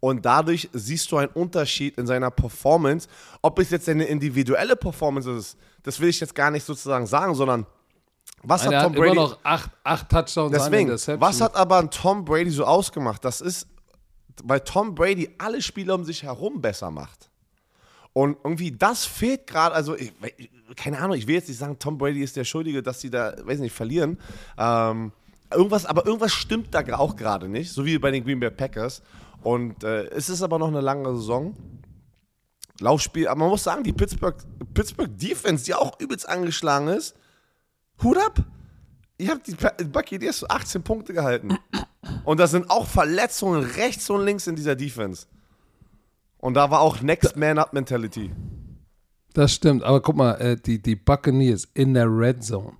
und dadurch siehst du einen Unterschied in seiner Performance. Ob es jetzt eine individuelle Performance ist, das will ich jetzt gar nicht sozusagen sagen, sondern was Nein, hat Tom hat Brady. Immer noch acht, acht Touchdowns Deswegen, was hat aber ein Tom Brady so ausgemacht? Das ist, weil Tom Brady alle Spieler um sich herum besser macht. Und irgendwie das fehlt gerade, also ich, keine Ahnung, ich will jetzt nicht sagen, Tom Brady ist der Schuldige, dass sie da, weiß nicht, verlieren. Ähm, irgendwas, aber irgendwas stimmt da auch gerade nicht, so wie bei den Green Bay Packers. Und äh, es ist aber noch eine lange Saison. Laufspiel, aber man muss sagen, die Pittsburgh, Pittsburgh Defense, die auch übelst angeschlagen ist, Hut ab. Ihr habt die Buccaneers zu 18 Punkte gehalten. Und da sind auch Verletzungen rechts und links in dieser Defense. Und da war auch Next Man Up Mentality. Das stimmt, aber guck mal, äh, die, die Buccaneers in der Red Zone.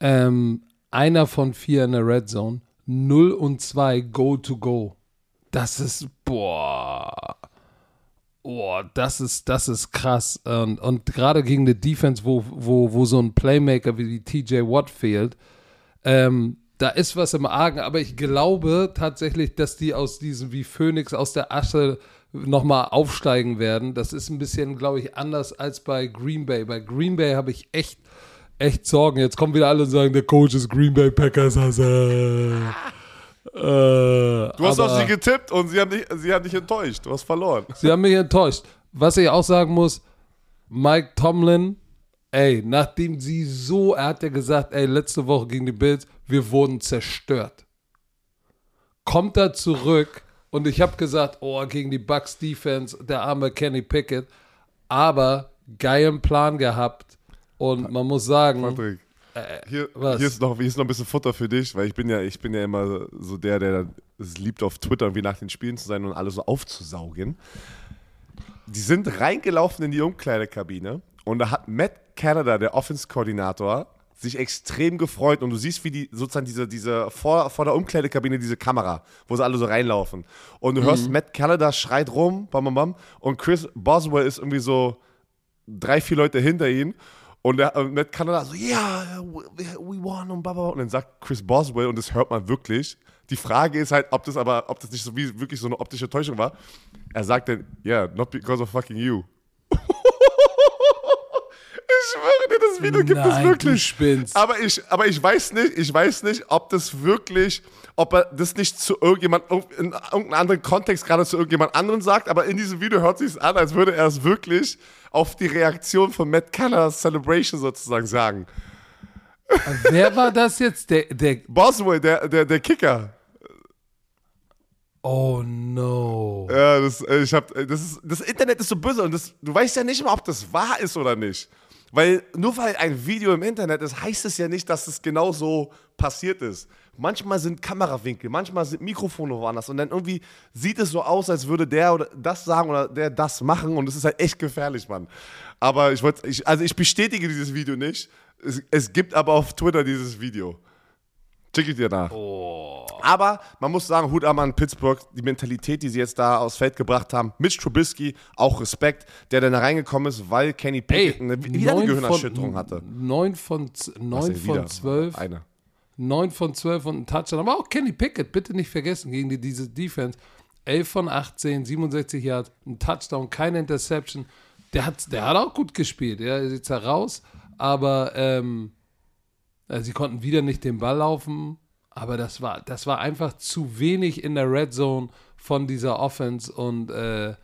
Ähm, einer von vier in der Red Zone, 0 und 2 Go to Go. Das ist, boah. Boah, das ist, das ist krass. Und, und gerade gegen eine Defense, wo, wo, wo so ein Playmaker wie TJ Watt fehlt, ähm, da ist was im Argen, aber ich glaube tatsächlich, dass die aus diesem, wie Phoenix aus der Asche nochmal aufsteigen werden. Das ist ein bisschen, glaube ich, anders als bei Green Bay. Bei Green Bay habe ich echt, echt Sorgen. Jetzt kommen wieder alle und sagen, der Coach ist Green Bay Packers. Also, äh, du hast auf sie getippt und sie haben, dich, sie haben dich enttäuscht. Du hast verloren. Sie haben mich enttäuscht. Was ich auch sagen muss, Mike Tomlin, ey, nachdem sie so, er hat ja gesagt, ey, letzte Woche gegen die Bills, wir wurden zerstört. Kommt er zurück und ich habe gesagt, oh, gegen die Bucks Defense, der arme Kenny Pickett, aber geilen Plan gehabt und man muss sagen, Patrick. Hier, hier, ist noch, hier ist noch ein bisschen Futter für dich, weil ich bin ja, ich bin ja immer so der, der es liebt, auf Twitter irgendwie nach den Spielen zu sein und alles so aufzusaugen. Die sind reingelaufen in die Umkleidekabine und da hat Matt Canada, der Offense-Koordinator, sich extrem gefreut und du siehst, wie die sozusagen diese, diese vor, vor der Umkleidekabine diese Kamera, wo sie alle so reinlaufen. Und du mhm. hörst, Matt Canada schreit rum, bam, bam, bam, und Chris Boswell ist irgendwie so drei, vier Leute hinter ihm und der, Matt Canada so, ja, yeah, we won und baba. Und dann sagt Chris Boswell, und das hört man wirklich. Die Frage ist halt, ob das aber, ob das nicht so wie wirklich so eine optische Täuschung war. Er sagt dann, yeah, not because of fucking you. Ich schwöre dir, das Video gibt es wirklich. Spinnst. Aber ich, aber ich weiß nicht, ich weiß nicht, ob das wirklich, ob er das nicht zu irgendjemand, in irgendeinem anderen Kontext gerade zu irgendjemand anderen sagt, aber in diesem Video hört sich an, als würde er es wirklich auf die Reaktion von Matt Canners Celebration sozusagen sagen. Wer war das jetzt? Der, der Boswell, der, der, der Kicker. Oh no. Ja, das, äh, ich hab, das, ist, das Internet ist so böse und das, du weißt ja nicht immer, ob das wahr ist oder nicht. Weil nur weil ein Video im Internet ist, heißt es ja nicht, dass es genau so passiert ist. Manchmal sind Kamerawinkel, manchmal sind Mikrofone woanders und dann irgendwie sieht es so aus, als würde der oder das sagen oder der das machen und es ist halt echt gefährlich, Mann. Aber ich wollte, also ich bestätige dieses Video nicht. Es, es, gibt aber auf Twitter dieses Video. Check ich dir nach. Oh. Aber man muss sagen, Hut ab an Pittsburgh, die Mentalität, die sie jetzt da aufs Feld gebracht haben. Mitch Trubisky, auch Respekt, der dann da reingekommen ist, weil Kenny Pickett eine, wieder eine Gehirnerschütterung hatte. 9 von, 9 von 12. Eine. 9 von 12 und ein Touchdown. Aber auch Kenny Pickett, bitte nicht vergessen, gegen die, diese Defense. 11 von 18, 67 Yards, ein Touchdown, keine Interception. Der hat, der hat auch gut gespielt. Er ist jetzt heraus, aber ähm, äh, sie konnten wieder nicht den Ball laufen. Aber das war, das war einfach zu wenig in der Red Zone von dieser Offense und äh,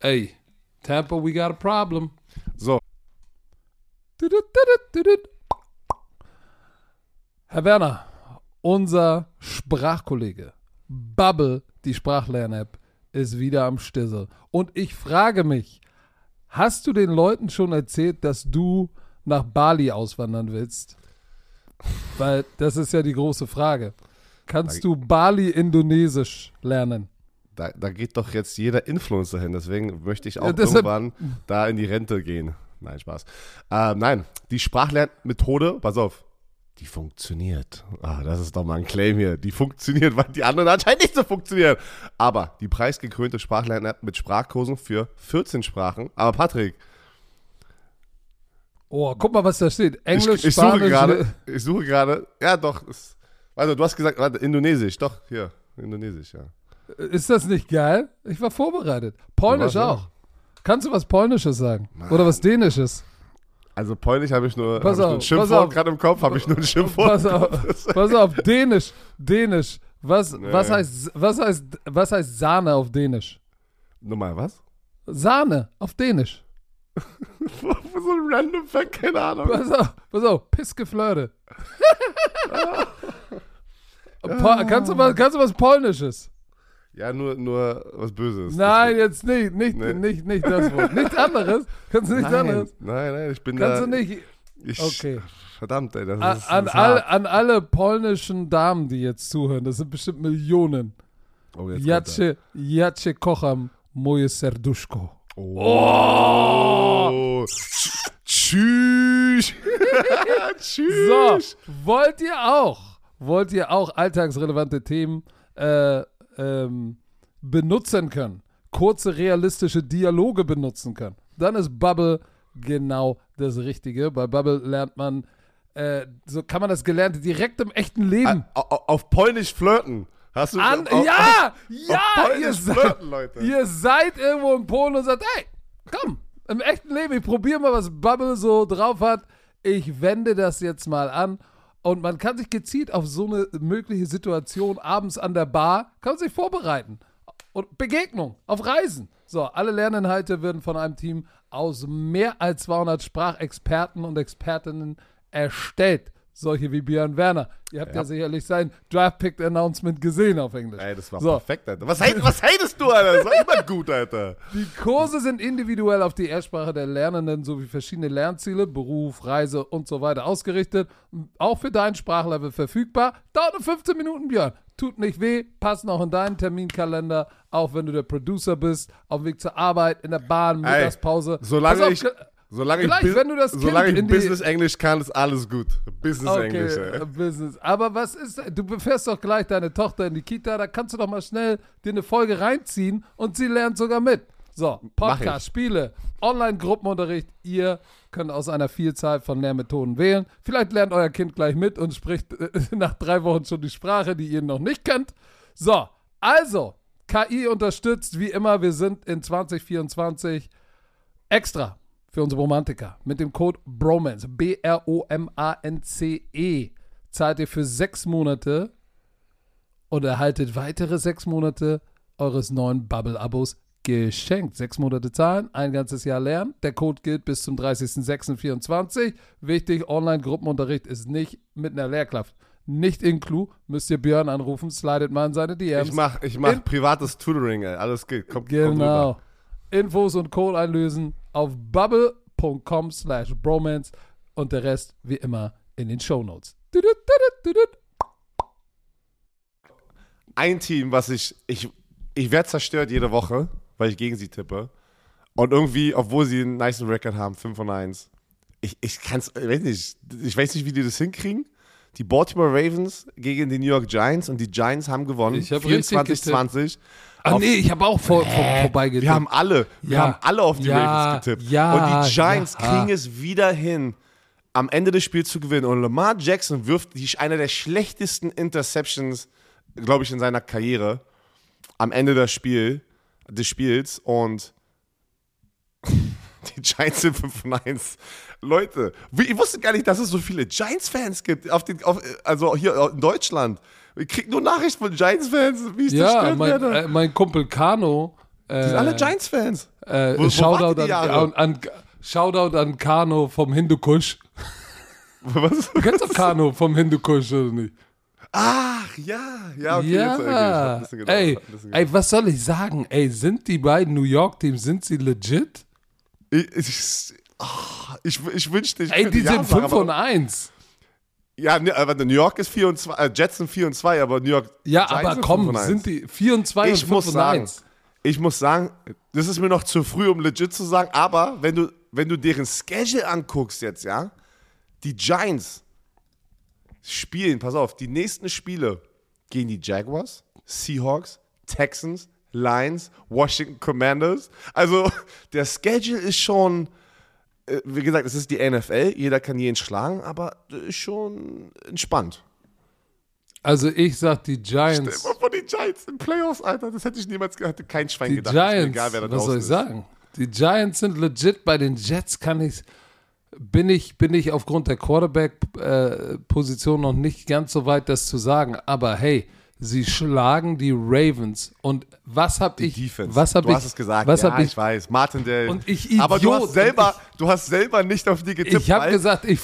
Ey, Tampa, we got a problem. So, Herr Werner, unser Sprachkollege Bubble, die Sprachlern-App, ist wieder am Stissel. Und ich frage mich, hast du den Leuten schon erzählt, dass du nach Bali auswandern willst? Weil das ist ja die große Frage. Kannst du Bali-Indonesisch lernen? da, da geht doch jetzt jeder Influencer hin, deswegen möchte ich auch Ja, irgendwann da in die Rente gehen. Nein, Spaß. Äh, nein, die Sprachlernmethode, pass auf, die funktioniert. Ah, das ist doch mal ein Claim hier. Die funktioniert, weil die anderen anscheinend nicht so funktionieren. Aber die preisgekrönte Sprachlern-App mit Sprachkursen für 14 Sprachen. Aber Patrick, Oh, guck mal, was da steht. Englisch, ich, ich suche Spanisch. gerade, ich suche gerade, ja doch, ist, also du hast gesagt, warte, Indonesisch, doch, hier, Indonesisch, ja. Ist das nicht geil? Ich war vorbereitet. Polnisch auch. Kannst du was Polnisches sagen? Oder was Dänisches? Also Polnisch habe ich nur, hab Pass ich nur ein auf, pass Schimpfwort auf. gerade im Kopf, habe ich nur ein Schimpfwort. Pass auf, pass auf, Dänisch, Dänisch. Was, was, Nee. heißt, was, heißt, was heißt Sahne auf Dänisch? Nochmal, was? Sahne auf Dänisch. So ein random Fact, keine Ahnung. Pass auf, pass auf, Pissgeflirte. Po kannst, du was, kannst du was Polnisches? Ja, nur, nur was Böses. Nein, jetzt nicht, nicht, Nee. nicht, nicht das Wort. Nichts anderes. Kannst du nichts nein, anderes? nein, nein, ich bin Kannst da. du nicht. Ich, Okay. Verdammt, ey, das An, ist, an, das all, an alle polnischen Damen, die jetzt zuhören, das sind bestimmt Millionen. Oh, Jacie, Jacie kocham moje serduszko. Er. Oh. Tschüss. Tschüss. So, wollt ihr auch, wollt ihr auch alltagsrelevante Themen äh, ähm, benutzen können, kurze realistische Dialoge benutzen können, dann ist Bubble genau das Richtige. Bei Bubble lernt man, äh, so kann man das Gelernte direkt im echten Leben Au- au- Auf Polnisch flirten. Hast du an. auf, ja, auf ja, Polnisch ihr seid, flirten, Leute. ihr seid irgendwo in Polen und sagt, hey, komm, im echten Leben, ich probiere mal, was Bubble so drauf hat. Ich wende das jetzt mal an. Und man kann sich gezielt auf so eine mögliche Situation abends an der Bar, kann sich vorbereiten. Und Begegnung auf Reisen. So, alle Lerninhalte werden von einem Team aus mehr als 200 Sprachexperten und Expertinnen erstellt. Solche wie Björn Werner. Ihr habt ja, Ja. sicherlich sein Draft-Pick-Announcement gesehen auf Englisch. Ey, das war So. perfekt, Alter. Was, was hatest du, Alter? Das war immer gut, Alter. Die Kurse sind individuell auf die Erstsprache der Lernenden sowie verschiedene Lernziele, Beruf, Reise und so weiter ausgerichtet. Auch für dein Sprachlevel verfügbar. Dauert nur 15 Minuten, Björn. Tut nicht weh, passt noch in deinen Terminkalender, auch wenn du der Producer bist, auf dem Weg zur Arbeit, in der Bahn, Mittagspause. Solange auf, ich, ge- solange ich, Gleich, Bus- wenn du das solange Kind ich Business Englisch kann, ist alles gut. Business Okay, Englisch, äh, ey. Business. Aber was ist, du befährst doch gleich deine Tochter in die Kita, da kannst du doch mal schnell dir eine Folge reinziehen und sie lernt sogar mit. So, Podcast, ich. Spiele, Online-Gruppenunterricht, ihr könnt aus einer Vielzahl von Lehrmethoden wählen. Vielleicht lernt euer Kind gleich mit und spricht äh, nach drei Wochen schon die Sprache, die ihr noch nicht kennt. So, also, KI unterstützt wie immer, wir sind in 2024 extra für unsere Romantiker mit dem Code BROMANCE, B-R-O-M-A-N-C-E, zahlt ihr für sechs Monate und erhaltet weitere sechs Monate eures neuen Bubble-Abos geschenkt. Sechs Monate zahlen, ein ganzes Jahr lernen. Der Code gilt bis zum 30.06.24. Wichtig, Online-Gruppenunterricht ist nicht mit einer Lehrkraft. Nicht in Clou, müsst ihr Björn anrufen, slidet mal in seine DMs. Ich mach, ich mach In- privates Tutoring, ey. Alles geht. Komm, komm rüber. Infos und Code einlösen auf bubble.com slash bromance und der Rest wie immer in den Shownotes. Ein Team, was ich, ich, ich werde zerstört jede Woche, weil ich gegen sie tippe. Und irgendwie, obwohl sie einen nice Record haben, 5 von 1. Ich, ich kann's, ich weiß nicht, ich weiß nicht, wie die das hinkriegen. Die Baltimore Ravens gegen die New York Giants und die Giants haben gewonnen. Ich hab richtig 24-20. Ah nee, ich habe auch vor, vor, vorbeigetippt. Wir haben alle, wir Ja. haben alle auf die Ja. Ravens getippt. Ja. Und die Giants Ja. kriegen es wieder hin, am Ende des Spiels zu gewinnen. Und Lamar Jackson wirft die, einer der schlechtesten Interceptions, glaube ich, in seiner Karriere am Ende des, Spiel, des Spiels. Und die Giants sind 5 von 1. Leute, ich wusste gar nicht, dass es so viele Giants-Fans gibt. Auf den, auf, also hier in Deutschland. Ich krieg nur Nachrichten von Giants-Fans, wie ich ja, zerstört mein, werde. äh, mein Kumpel Kano, Die sind alle Giants-Fans. Äh, Wo- wo Shoutout, an, an, an, Shoutout an Kano vom Hindukusch. Was? Du kennst doch Kano vom Hindukusch, oder nicht? Ach, ja. Ja, okay. Jetzt, okay. Ja. ein bisschen gedauert, ey, ey, was soll ich sagen? Ey, sind die beiden New York-Teams, sind sie legit? Ich, ich, ah, ich, ich wünschte, ich Ey, die sind sagen, 5 aber- und 1. Ja, ne, aber New York ist 4 und 2, äh, Jets sind 4 und 2, aber New York Ja, Giants aber sind komm, 5 und 1. sind die 4 und 2 ich und muss 5 und sagen, 1. ich muss sagen, das ist mir noch zu früh, um legit zu sagen, aber wenn du, wenn du deren Schedule anguckst jetzt, ja, die Giants spielen, pass auf, die nächsten Spiele gegen die Jaguars, Seahawks, Texans, Lions, Washington Commanders. Also der Schedule ist schon, äh, wie gesagt, es ist die NFL, jeder kann jeden schlagen, aber ist schon entspannt. Also ich sag die Stell Giants. mal vor, die Giants in Playoffs, Alter, das hätte ich niemals, hätte kein Schwein Die gedacht. Giants, egal, wer da was soll ich ist. sagen? Die Giants sind legit. Bei den Jets kann ich, bin ich, bin ich aufgrund der Quarterback-Position noch nicht ganz so weit, das zu sagen. Aber hey, sie schlagen die Ravens. Und was hab Die ich, Defense. was hab du ich, hast es gesagt. was ja, hab ich, ich weiß. Martin Dale. Und ich Aber du Idiot. hast selber, Und du hast selber nicht auf die getippt. ich habe gesagt, ich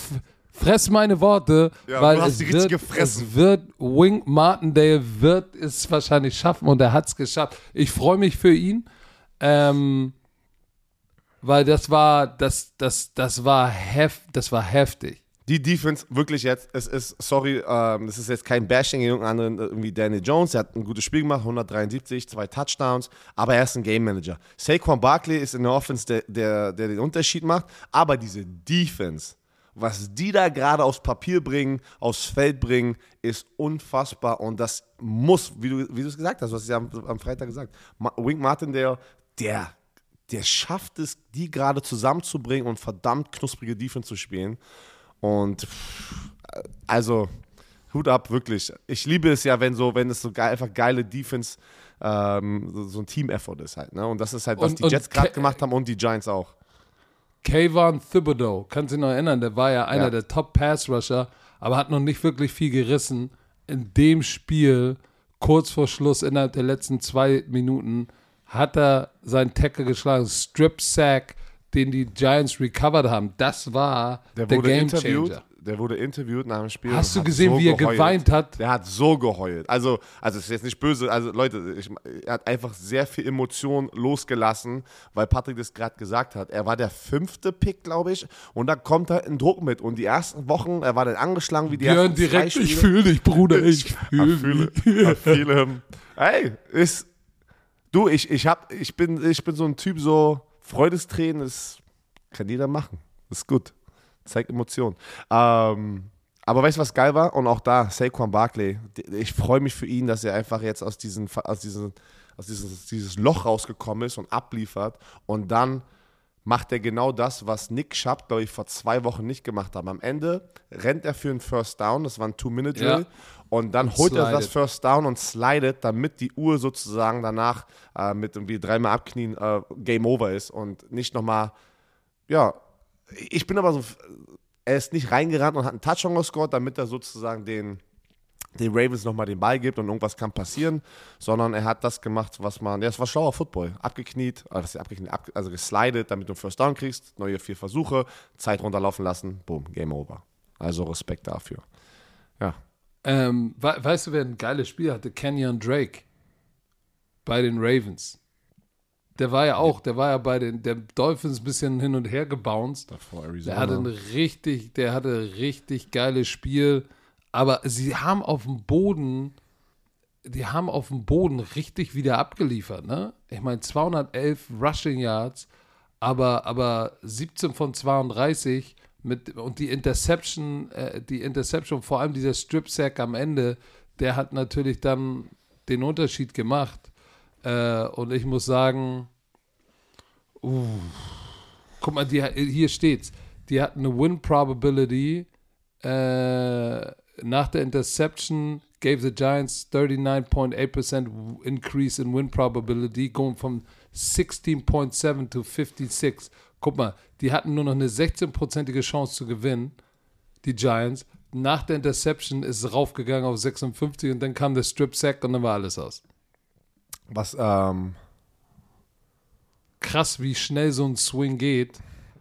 fress meine Worte, Ja, weil es wird, gefressen. es wird, Wink Martindale wird es wahrscheinlich schaffen und er hat es geschafft. Ich freue mich für ihn, ähm, weil das war, das, das, das war hef, das war heftig. Die Defense, wirklich jetzt, es ist, sorry, ähm, es ist jetzt kein Bashing gegen irgendeinen anderen, irgendwie Danny Jones, der hat ein gutes Spiel gemacht, 173, zwei Touchdowns, aber er ist ein Game Manager. Saquon Barkley ist in der Offense der, der, der den Unterschied macht, aber diese Defense, was die da gerade aufs Papier bringen, aufs Feld bringen, ist unfassbar und das muss, wie du, wie es gesagt hast, es ja am, am Freitag gesagt, Ma Wink Martindale, der, der schafft es, die gerade zusammenzubringen und verdammt knusprige Defense zu spielen. Und pff, also Hut ab, wirklich. Ich liebe es ja, wenn so, wenn es so geil, einfach geile Defense, ähm, so, so ein Team-Effort ist halt. Ne? Und das ist halt, was Und- die und Jets gerade gemacht haben und die Giants auch. Kayvon Thibodeau, kannst du dich noch erinnern, der war ja einer Ja. der Top-Pass-Rusher, aber hat noch nicht wirklich viel gerissen. In dem Spiel, kurz vor Schluss, innerhalb der letzten zwei Minuten, hat er seinen Tackle geschlagen, Strip-Sack, den die Giants recovered haben. Das war der, Der wurde Game. Changer. Der wurde interviewt nach dem Spiel. Hast du gesehen, so wie er geheult. geweint hat? Der hat so geheult. Also, also es ist jetzt nicht böse. Also Leute, ich, er hat einfach sehr viel Emotion losgelassen, weil Patrick das gerade gesagt hat. Er war der fünfte Pick, glaube ich, und da kommt er in Druck mit. Und die ersten Wochen, er war dann angeschlagen wie die Björn ersten direkt, ich fühle dich, Bruder, ich fühle. I feel him. Hey, ist. Du, ich, ich, hab, ich, bin, ich bin so ein Typ, so Freudestränen, das kann jeder machen. Ist gut. Zeigt Emotionen. Ähm, aber weißt du, was geil war? Und auch da, Saquon Barkley. Ich freue mich für ihn, dass er einfach jetzt aus, diesen, aus, diesen, aus dieses, dieses Loch rausgekommen ist und abliefert. Und dann macht er genau das, was Nick Schapp, glaube ich, vor zwei Wochen nicht gemacht hat. Am Ende rennt er für einen First Down, das war ein Two-Minute-Drill. Ja. Und dann holt er das slidet. First Down und slidet, damit die Uhr sozusagen danach äh, mit irgendwie dreimal abknien äh, Game Over ist und nicht nochmal, ja, ich bin aber so, er ist nicht reingerannt und hat einen Touchdown gescored, damit er sozusagen den, den Ravens nochmal den Ball gibt und irgendwas kann passieren, sondern er hat das gemacht, was man, ja, es war schlauer Football, abgekniet, ist abgekniet, ab, also geslidet, damit du einen First Down kriegst, neue vier Versuche, Zeit runterlaufen lassen, boom, Game Over. Also Respekt dafür. Ja. Ähm, we weißt du, wer ein geiles Spiel hatte? Kenyon Drake bei den Ravens. Der war ja auch, der war ja bei den der Dolphins ein bisschen hin und her gebounced. Davor Der hatte ein richtig, der hatte richtig geiles Spiel. Aber sie haben auf dem Boden, die haben auf dem Boden richtig wieder abgeliefert, ne? Ich meine, 211 Rushing Yards, aber, aber 17 von 32 mit, und die Interception, äh, die Interception, vor allem dieser Strip Sack am Ende, der hat natürlich dann den Unterschied gemacht. Äh, und ich muss sagen, uh, guck mal, die, hier steht's. Die hatten eine Win Probability äh, nach der Interception gave the Giants 39.8% increase in win probability, going from 16.7 to 56. Guck mal, die hatten nur noch eine 16-prozentige Chance zu gewinnen, die Giants. Nach der Interception ist es raufgegangen auf 56 und dann kam der Strip Sack und dann war alles aus. Was, ähm, krass, wie schnell so ein Swing geht.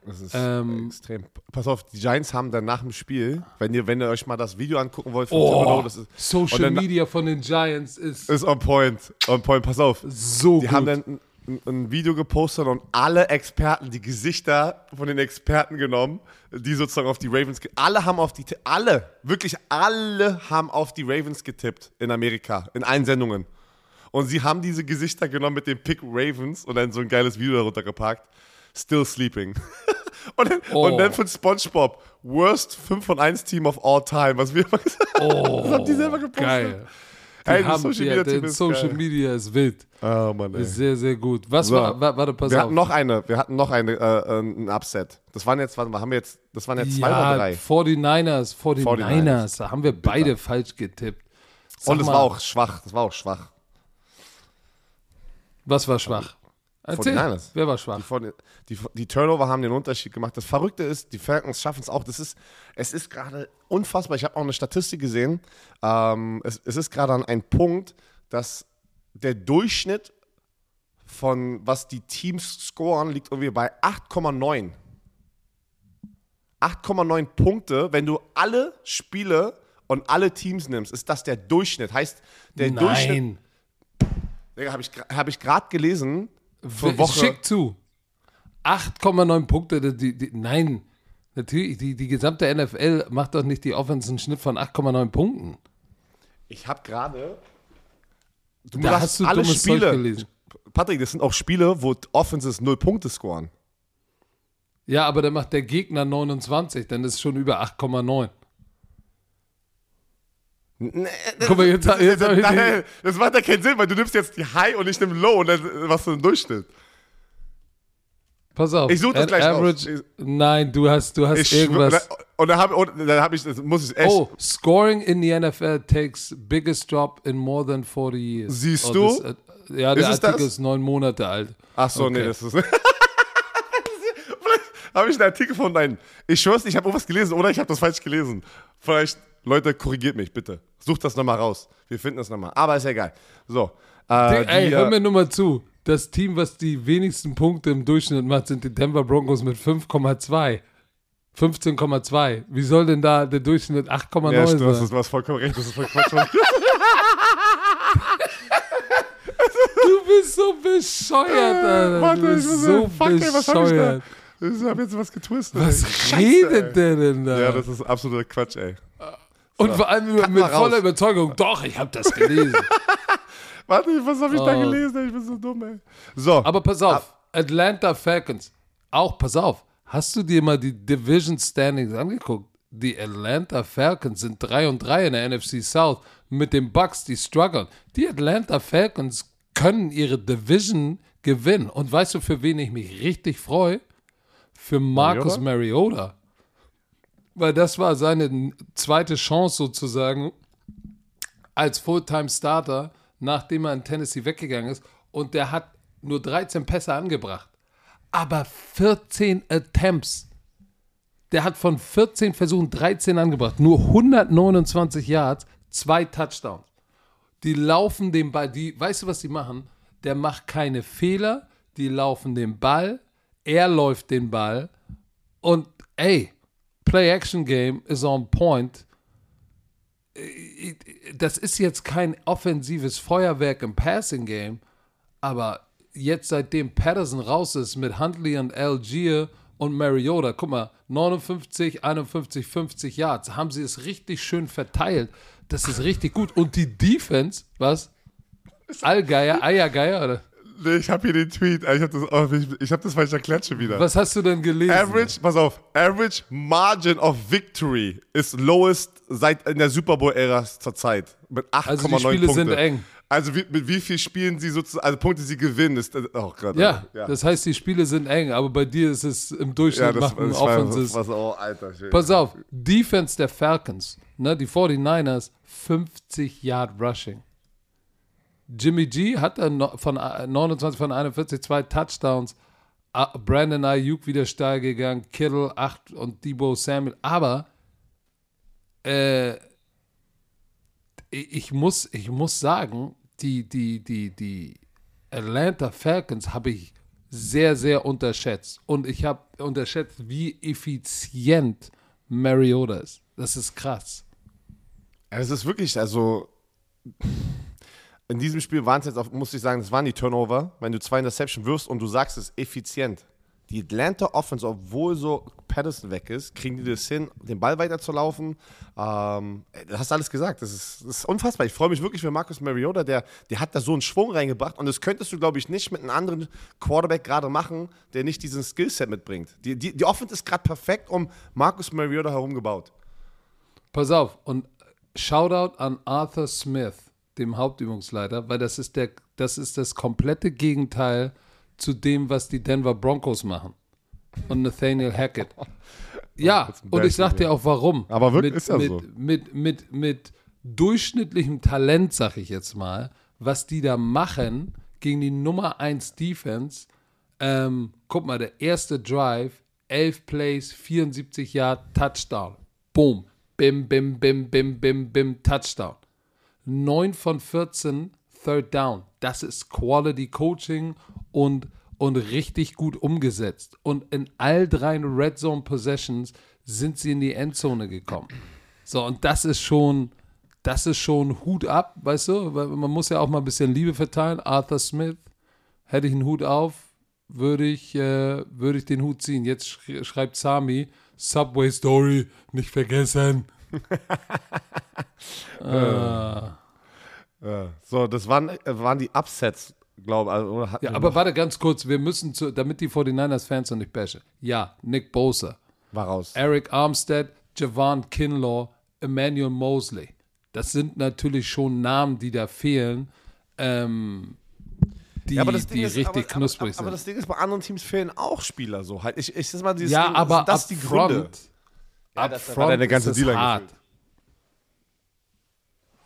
Das ist Ähm, extrem. Pass auf, die Giants haben dann nach dem Spiel, wenn ihr, wenn ihr euch mal das Video angucken wollt von Oh, Thibodeau, das ist, Social dann- Media von den Giants ist ist on point. On point, pass auf. so Die gut. haben dann ein, ein, ein Video gepostet und alle Experten, die Gesichter von den Experten genommen, die sozusagen auf die Ravens, alle haben auf die, alle, wirklich alle haben auf die Ravens getippt in Amerika, in allen Sendungen. Und sie haben diese Gesichter genommen mit dem Pick Ravens und dann so ein geiles Video darunter gepackt. Still sleeping. und, dann, Oh. und dann von SpongeBob, worst 5 von 1 Team of all time, was wir immer gesagt haben. oh, Das haben die selber gepostet. Geil. Die Ey, das haben, Social ja, Media Team ist Social. Media ist wild. Oh Mann, ey. Ist sehr, sehr gut. Was So. war, wa- warte, pass Wir auf. hatten noch eine, wir hatten noch eine, äh, ein Upset. Das waren jetzt, warte haben wir jetzt, das waren jetzt zwei ja, oder drei. 49ers, 49ers, 49ers. da haben wir beide falsch getippt. Sag Und es war auch schwach, das war auch schwach. Was war schwach? Erzähl, 49ers. wer war Die, schwach? von- die, die Turnover haben den Unterschied gemacht. Das Verrückte ist, die Falcons schaffen es auch. Das ist, es ist gerade unfassbar. Ich habe auch eine Statistik gesehen. Ähm, es, es ist gerade an einem Punkt, dass der Durchschnitt von was die Teams scoren, liegt irgendwie bei 8,9. 8,9 Punkte, wenn du alle Spiele und alle Teams nimmst, ist das der Durchschnitt. Heißt, der Durchschnitt, Nein. habe ich, hab ich gerade gelesen, für Woche. Schick zu. 8,9 Punkte. Die, die, nein, natürlich, die, die gesamte NFL macht doch nicht die Offense einen Schnitt von 8,9 Punkten. Ich habe gerade. Du Da hast du dummes Zeug gelesen. Patrick, das sind auch Spiele, wo Offenses null Punkte scoren. Ja, aber dann macht der Gegner 29, dann ist es schon über 8,9. Guck mal, jetzt, jetzt die, nein, das macht ja keinen Sinn, weil du nimmst jetzt die High und ich nehme Low und dann was für ein Durchschnitt. Pass auf. Ich such das An gleich raus. average, Ich- Nein, du hast, du hast Ich irgendwas. Und dann habe hab ich, das muss ich echt. Oh, scoring in the NFL takes biggest drop in more than 40 years. Siehst oh, du? Das, äh, ja, der Ist Artikel das? ist neun Monate alt. Ach so, nee, Okay. das ist. Vielleicht habe ich einen Artikel von nein. Ich schwör's, ich habe irgendwas gelesen oder ich habe das falsch gelesen. Vielleicht, Leute, korrigiert mich bitte. Sucht das nochmal raus. Wir finden das nochmal. Aber ist ja egal. So. Äh, Ey, hör äh, mir nur mal zu. Das Team, was die wenigsten Punkte im Durchschnitt macht, sind die Denver Broncos mit 5,2. 15,2. Wie soll denn da der Durchschnitt 8,9 ja, stimmt, das sein? ist was vollkommen recht. Das ist voll Quatsch. Du bist so bescheuert, Alter. Warte, du ich bist so fuck, ey, was habe ich bescheuert. da? Ich habe jetzt was getwistet. Was ey. Scheiße, redet ey. der denn da? Ja, das ist absoluter Quatsch, ey. Und vor allem mit, mit voller Überzeugung. Doch, ich habe das gelesen. Warte, was habe ich da Oh. gelesen? ey? Ich bin so dumm, ey. So. Aber pass auf, Atlanta Falcons. Auch, pass auf. Hast du dir mal die Division Standings angeguckt? Die Atlanta Falcons sind 3 und 3 in der NFC South mit den Bucks, die strugglen. Die Atlanta Falcons können ihre Division gewinnen. Und weißt du, für wen ich mich richtig freue? Für Marcus Mariota. Weil das war seine zweite Chance sozusagen als Fulltime-Starter, nachdem er in Tennessee weggegangen ist. Und der hat nur 13 Pässe angebracht. Aber 14 Attempts. Der hat von 14 Versuchen 13 angebracht. Nur 129 Yards, zwei Touchdowns. Die laufen den Ball. Die, weißt du, was die machen? Der macht keine Fehler. Die laufen den Ball. Er läuft den Ball. Und ey, Play-Action-Game is on point das ist jetzt kein offensives Feuerwerk im Passing Game, aber jetzt seitdem Patterson raus ist mit Huntley und Algier und Mariota, guck mal, 59, 51, 50 Yards, haben sie es richtig schön verteilt. Das ist richtig gut. Und die Defense, was? Allgeier, Eiergeier, oder? Nee, ich habe hier den Tweet. Ich habe das, oh, ich, ich hab das falsch erklärt schon wieder. Was hast du denn gelesen? Average, pass auf, Average Margin of Victory ist lowest seit in der Super Bowl-Ära zur Zeit. Mit 8,9 Also die Spiele Punkte. sind eng. Also wie, mit wie viel Spielen sie sozusagen, also Punkte sie gewinnen, ist, oh Gott. Ja, ja. das heißt, die Spiele sind eng, aber bei dir ist es im Durchschnitt ja, machen Offenses. das war so, oh, Alter. Pass auf, Defense der Falcons, ne, die 49ers, 50 Yard Rushing. Jimmy G hat dann no- von äh, 29 von 41 zwei Touchdowns. Ah, Brandon Ayuk wieder steil gegangen, Kittle 8 und Debo Samuel. Aber äh, ich ich muss, ich muss sagen, die, die, die, die Atlanta Falcons habe ich sehr, sehr unterschätzt. Und ich habe unterschätzt, wie effizient Mariota ist. Das ist krass. Es ist wirklich, also in diesem Spiel waren es jetzt, auch, muss ich sagen, das waren die Turnover. Wenn du zwei Interception wirfst und du sagst es effizient. Die Atlanta Offense, obwohl so Patterson weg ist, kriegen die das hin, den Ball weiterzulaufen. Ähm, du hast alles gesagt. Das ist, das ist unfassbar. Ich freue mich wirklich für Marcus Mariota, der, der hat da so einen Schwung reingebracht und das könntest du, glaube ich, nicht mit einem anderen Quarterback gerade machen, der nicht diesen Skillset mitbringt. Die, die, die Offense ist gerade perfekt um Marcus Mariota herumgebaut. Pass auf, und Shoutout an Arthur Smith, dem Hauptübungsleiter, weil das ist, der, das ist das komplette Gegenteil zu dem, was die Denver Broncos machen. Und Nathaniel Hackett. Ja, und ich sag dir auch warum. Aber wirklich mit, ist ja mit, so. Mit, mit, mit durchschnittlichem Talent, sag ich jetzt mal, was die da machen gegen die Nummer 1 Defense. Ähm, guck mal, der erste Drive, 11 Plays, 74 Yard, Touchdown. Boom. Bim, bim, bim, bim, bim, bim, Touchdown. 9 von 14 Third Down. Das ist Quality Coaching und, und richtig gut umgesetzt. Und in all drei Red Zone Possessions sind sie in die Endzone gekommen. So, und das ist schon, das ist schon Hut ab, weißt du? Weil man muss ja auch mal ein bisschen Liebe verteilen. Arthur Smith, hätte ich einen Hut auf, würde ich, äh, würde ich den Hut ziehen. Jetzt sch schreibt Sami, Subway Story, nicht vergessen. Ja. So, das waren, äh, waren die Upsets, glaube ich. Also, hatten Ja, aber noch- warte ganz kurz, wir müssen, zu, damit die 49ers-Fans noch nicht bashen. Ja, Nick Bosa, war raus. Eric Armstead, Javon Kinlaw, Emmanuel Mosley. Das sind natürlich schon Namen, die da fehlen, ähm, die, Ja, aber das Ding die ist, richtig aber, knusprig aber, aber das sind. Ding ist, bei anderen Teams fehlen auch Spieler so halt. Ich, ich das mal dieses ja, Ding, aber das ist die Gründe. Ja, das- da war deine ganze ist hart. gefühlt.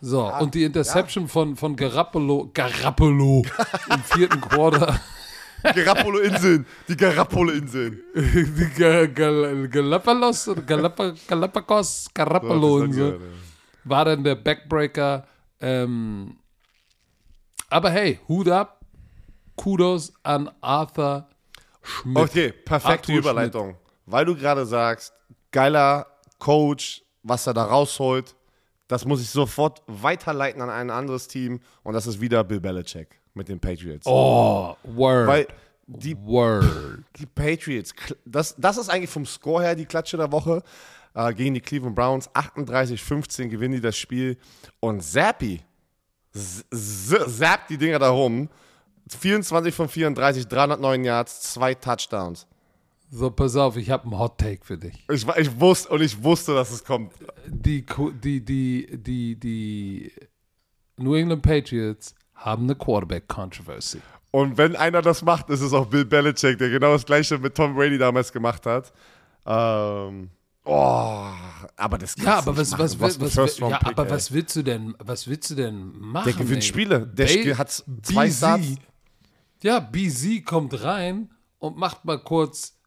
So, und die Interception von, von Garappolo, Garappolo im vierten Quarter. Garappolo-Inseln, die Garappolo-Inseln. die Ga- Gal- Galapagos oder Galapa- Galapagos, Garappolo und so. war dann der Backbreaker. Ähm, aber hey, Hut ab, Kudos an Arthur Schmidt. Okay, perfekte Arthur Überleitung. Weil du gerade sagst, geiler Coach, was er da rausholt, das muss ich sofort weiterleiten an ein anderes Team und das ist wieder Bill Belichick mit den Patriots. Oh, Word. Weil die, Word. die Patriots, das, das ist eigentlich vom Score her die Klatsche der Woche äh, gegen die Cleveland Browns. 38-15 gewinnen die das Spiel und Zappi zappt die Dinger da rum. 24 von 34, 309 Yards, zwei Touchdowns. So, pass auf, ich habe einen Hot Take für dich. Ich, ich wusste und ich wusste, dass es kommt. Die, die, die, die, die New England Patriots haben eine Quarterback-Controversy. Und wenn einer das macht, ist es auch Bill Belichick, der genau das gleiche mit Tom Brady damals gemacht hat. Ähm, oh, aber das Ja, kannst du aber nicht was, was, was, was, einen ja, aber ey. was willst du denn, was willst du denn machen? Der gewinnt ey? Spiele. Der Spiel hat zwei BZ Starts. Ja, BZ kommt rein und macht mal kurz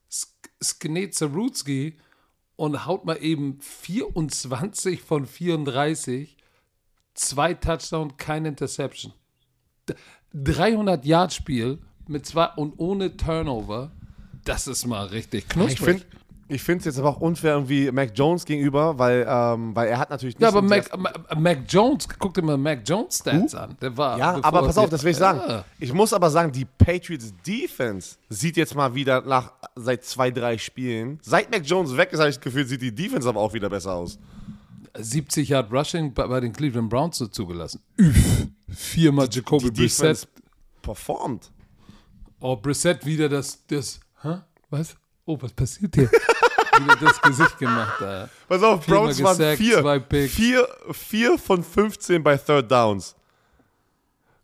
Sk- Sknezerutski und haut mal eben 24 von 34, zwei Touchdown, keine Interception. D- 300 Yard Spiel mit zwei und ohne Turnover, das ist mal richtig knusprig. Ich finde ich es jetzt aber auch unfair irgendwie Mac Jones gegenüber, weil, ähm, weil er hat natürlich nicht ja, aber Mac, Mac Jones, guck dir mal Mac Jones Stats an. Der war Ja, aber pass auf, das will ich sagen. Ja. Ich muss aber sagen, die Patriots Defense sieht jetzt mal wieder nach seit zwei, drei Spielen. Seit Mac Jones weg ist, habe ich das Gefühl, sieht die Defense aber auch wieder besser aus. 70 Yard Rushing bei, den Cleveland Browns so zugelassen. Üff. Viermal Jacoby Die Brissett. Performt. Oh, Brissett wieder das, das, hä? Was? Oh, was passiert hier? wieder das Gesicht gemacht da. Pass auf, Browns waren gesackt, vier, vier, vier von 15 bei Third Downs.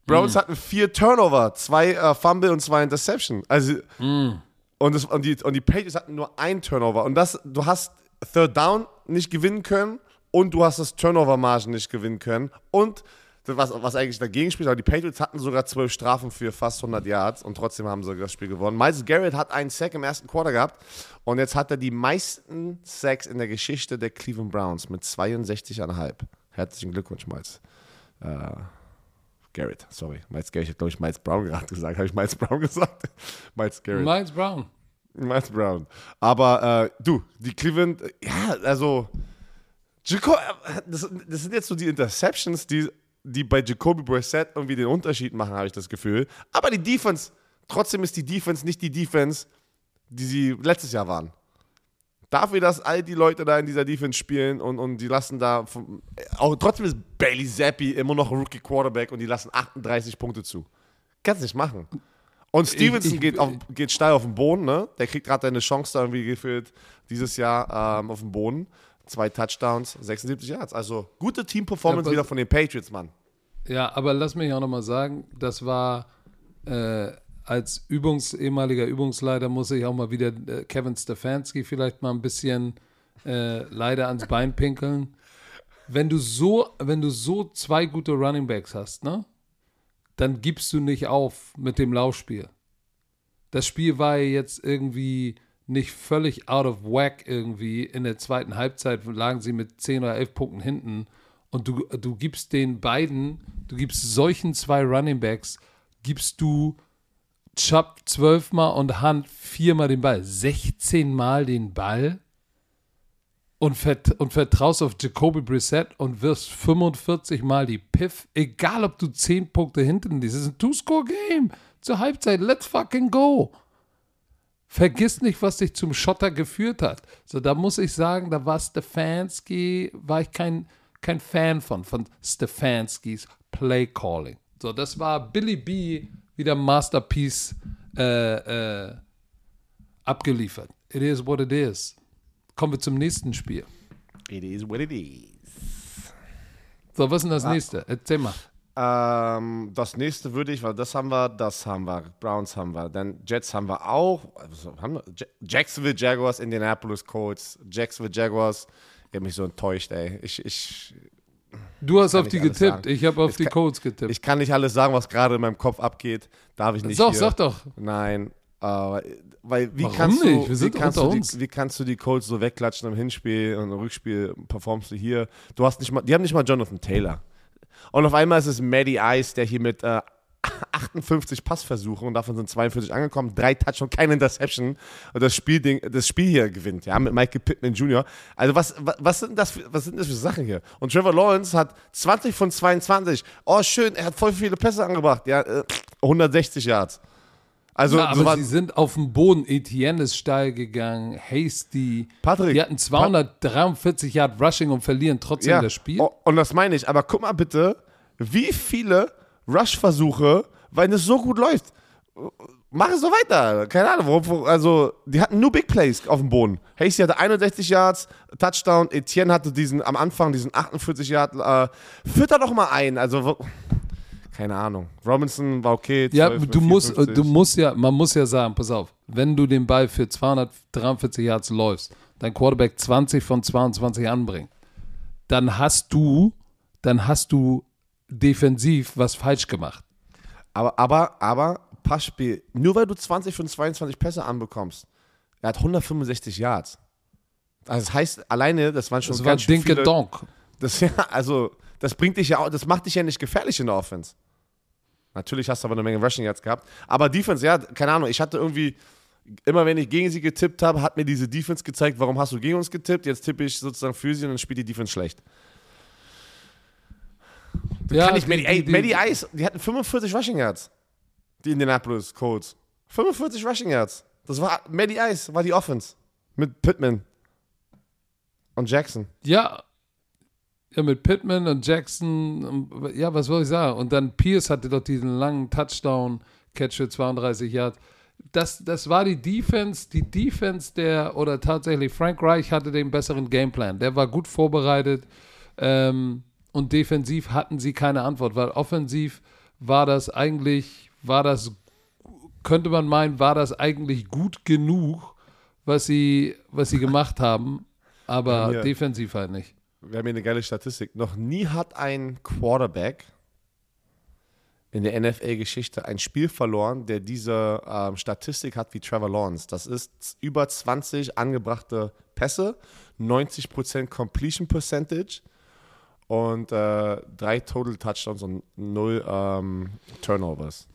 Browns hatten vier Turnover, zwei äh, Fumble und zwei Interception. Also, und, das, und, die, und die Patriots hatten nur ein Turnover. Und das, du hast Third Down nicht gewinnen können und du hast das Turnover-Margen nicht gewinnen können. Und was, was eigentlich dagegen spielt, aber die Patriots hatten sogar zwölf Strafen für fast 100 Yards und trotzdem haben sie das Spiel gewonnen. Miles Garrett hat einen Sack im ersten Quarter gehabt und jetzt hat er die meisten Sacks in der Geschichte der Cleveland Browns mit 62,5. Herzlichen Glückwunsch, Miles. Äh, Garrett, sorry. Miles Garrett, ich habe, glaube ich, Miles Brown gerade gesagt. Habe ich Miles Brown gesagt? Miles Garrett. Miles Brown. Miles Brown. Aber äh, du, die Cleveland, ja, also Jaco das, das, sind jetzt so die Interceptions, die, die bei Jacoby Brissett irgendwie den Unterschied machen, habe ich das Gefühl. Aber die Defense, trotzdem ist die Defense nicht die Defense, die sie letztes Jahr waren. Dafür, dass all die Leute da in dieser Defense spielen und, und die lassen da, vom, auch trotzdem ist Bailey Zappi immer noch Rookie Quarterback und die lassen 38 Punkte zu. Kannst nicht machen. Und Stevenson ich, ich, geht, auf, geht steil auf den Boden, ne? Der kriegt gerade eine Chance da irgendwie gefühlt dieses Jahr ähm, auf dem Boden. Zwei Touchdowns, 76 Yards. Also gute Team-Performance ja, wieder von den Patriots, Mann. Ja, aber lass mich auch nochmal sagen, das war äh, als Übungs, ehemaliger Übungsleiter muss ich auch mal wieder äh, Kevin Stefanski vielleicht mal ein bisschen äh, leider ans Bein pinkeln. Wenn du so, wenn du so zwei gute Running Backs hast, ne, dann gibst du nicht auf mit dem Laufspiel. Das Spiel war ja jetzt irgendwie nicht völlig out of whack irgendwie. In der zweiten Halbzeit lagen sie mit 10 oder 11 Punkten hinten. Und du, du gibst den beiden, du gibst solchen zwei Running Backs, gibst du Chubb zwölfmal und Hunt viermal den Ball. 16 Mal den Ball und, vert und vertraust auf Jacoby Brissett und wirst 45 Mal die Piff. Egal, ob du 10 Punkte hinten liegst. Es ist ein Two-Score-Game. Zur Halbzeit, let's fucking go. Vergiss nicht, was dich zum Schotter geführt hat. So, da muss ich sagen, da war Stefanski, war ich kein, kein Fan von, von Stefanskis Play Calling. So, das war Billy B wieder Masterpiece äh, äh, abgeliefert. It is what it is. Kommen wir zum nächsten Spiel. It is what it is. So, was ist denn das ah. nächste? Erzähl mal. Ähm, das nächste würde ich, weil das haben wir, das haben wir, Browns haben wir, dann Jets haben wir auch, also haben wir, Jacksonville Jaguars, Indianapolis Colts, Jacksonville Jaguars, ich habe mich so enttäuscht, ey. Ich, ich, Du hast auf die getippt, ich habe auf ich die kann, Codes getippt. Ich kann nicht alles sagen, was gerade in meinem Kopf abgeht. Darf ich nicht. Doch, sag doch. Nein. Uh, weil wie Warum kannst nicht? du, wie kannst du, die, wie kannst du die Colts so wegklatschen im Hinspiel und im Rückspiel performst du hier? Du hast nicht mal, die haben nicht mal Jonathan Taylor. Und auf einmal ist es Maddie Ice, der hier mit äh, 58 Passversuche und davon sind 42 angekommen, drei Touch und keine Interception und das Spiel, das Spiel hier gewinnt, ja, mit Michael Pittman Jr. Also was, was, was, sind das für, was sind das für Sachen hier? Und Trevor Lawrence hat 20 von 22. Oh, schön, er hat voll viele Pässe angebracht, ja, 160 äh, Yards. Also, ja, aber sie sind auf dem Boden. Etienne ist steil gegangen, Hasty. Patrick. Die hatten 243 Yard Rushing und verlieren trotzdem ja, das Spiel. Und das meine ich. Aber guck mal bitte, wie viele Rush-Versuche, weil es so gut läuft. Mach es so weiter. Keine Ahnung, warum. Also, die hatten nur Big Plays auf dem Boden. Hasty hatte 61 Yards, Touchdown. Etienne hatte diesen am Anfang diesen 48 Yard. Äh, führt da doch mal ein. Also, keine Ahnung. Robinson war okay. 12, ja, du musst, du musst ja, man muss ja sagen, pass auf, wenn du den Ball für 243 Yards läufst, dein Quarterback 20 von 22 anbringt, dann hast du, dann hast du defensiv was falsch gemacht. Aber, aber, aber, Passspiel, nur weil du 20 von 22 Pässe anbekommst, er hat 165 Yards. Also das heißt, alleine, das waren schon das ganz war Dinke viele, Donk. Das ja, also, das bringt dich ja, das macht dich ja nicht gefährlich in der Offense. Natürlich hast du aber eine Menge Rushing Yards gehabt. Aber Defense, ja, keine Ahnung, ich hatte irgendwie, immer wenn ich gegen sie getippt habe, hat mir diese Defense gezeigt, warum hast du gegen uns getippt? Jetzt tippe ich sozusagen für sie und dann spielt die Defense schlecht. Ja, kann ich, die, ey, die, Maddie Ice, die hatten 45 Rushing Yards. Die Indianapolis Colts. 45 Rushing Yards. Das war, Maddie Ice war die Offense. Mit Pittman. Und Jackson. Ja. Ja, mit Pittman und Jackson. Ja, was soll ich sagen? Und dann Pierce hatte doch diesen langen Touchdown-Catch für 32 Yards. Das, das war die Defense, die Defense der, oder tatsächlich Frank Reich hatte den besseren Gameplan. Der war gut vorbereitet. Ähm, und defensiv hatten sie keine Antwort, weil offensiv war das eigentlich, war das, könnte man meinen, war das eigentlich gut genug, was sie, was sie gemacht haben, aber hier, defensiv halt nicht. Wir haben hier eine geile Statistik. Noch nie hat ein Quarterback in der NFL-Geschichte ein Spiel verloren, der diese ähm, Statistik hat wie Trevor Lawrence. Das ist über 20 angebrachte Pässe, 90% Completion Percentage und äh, drei Total Touchdowns und null ähm, Turnovers.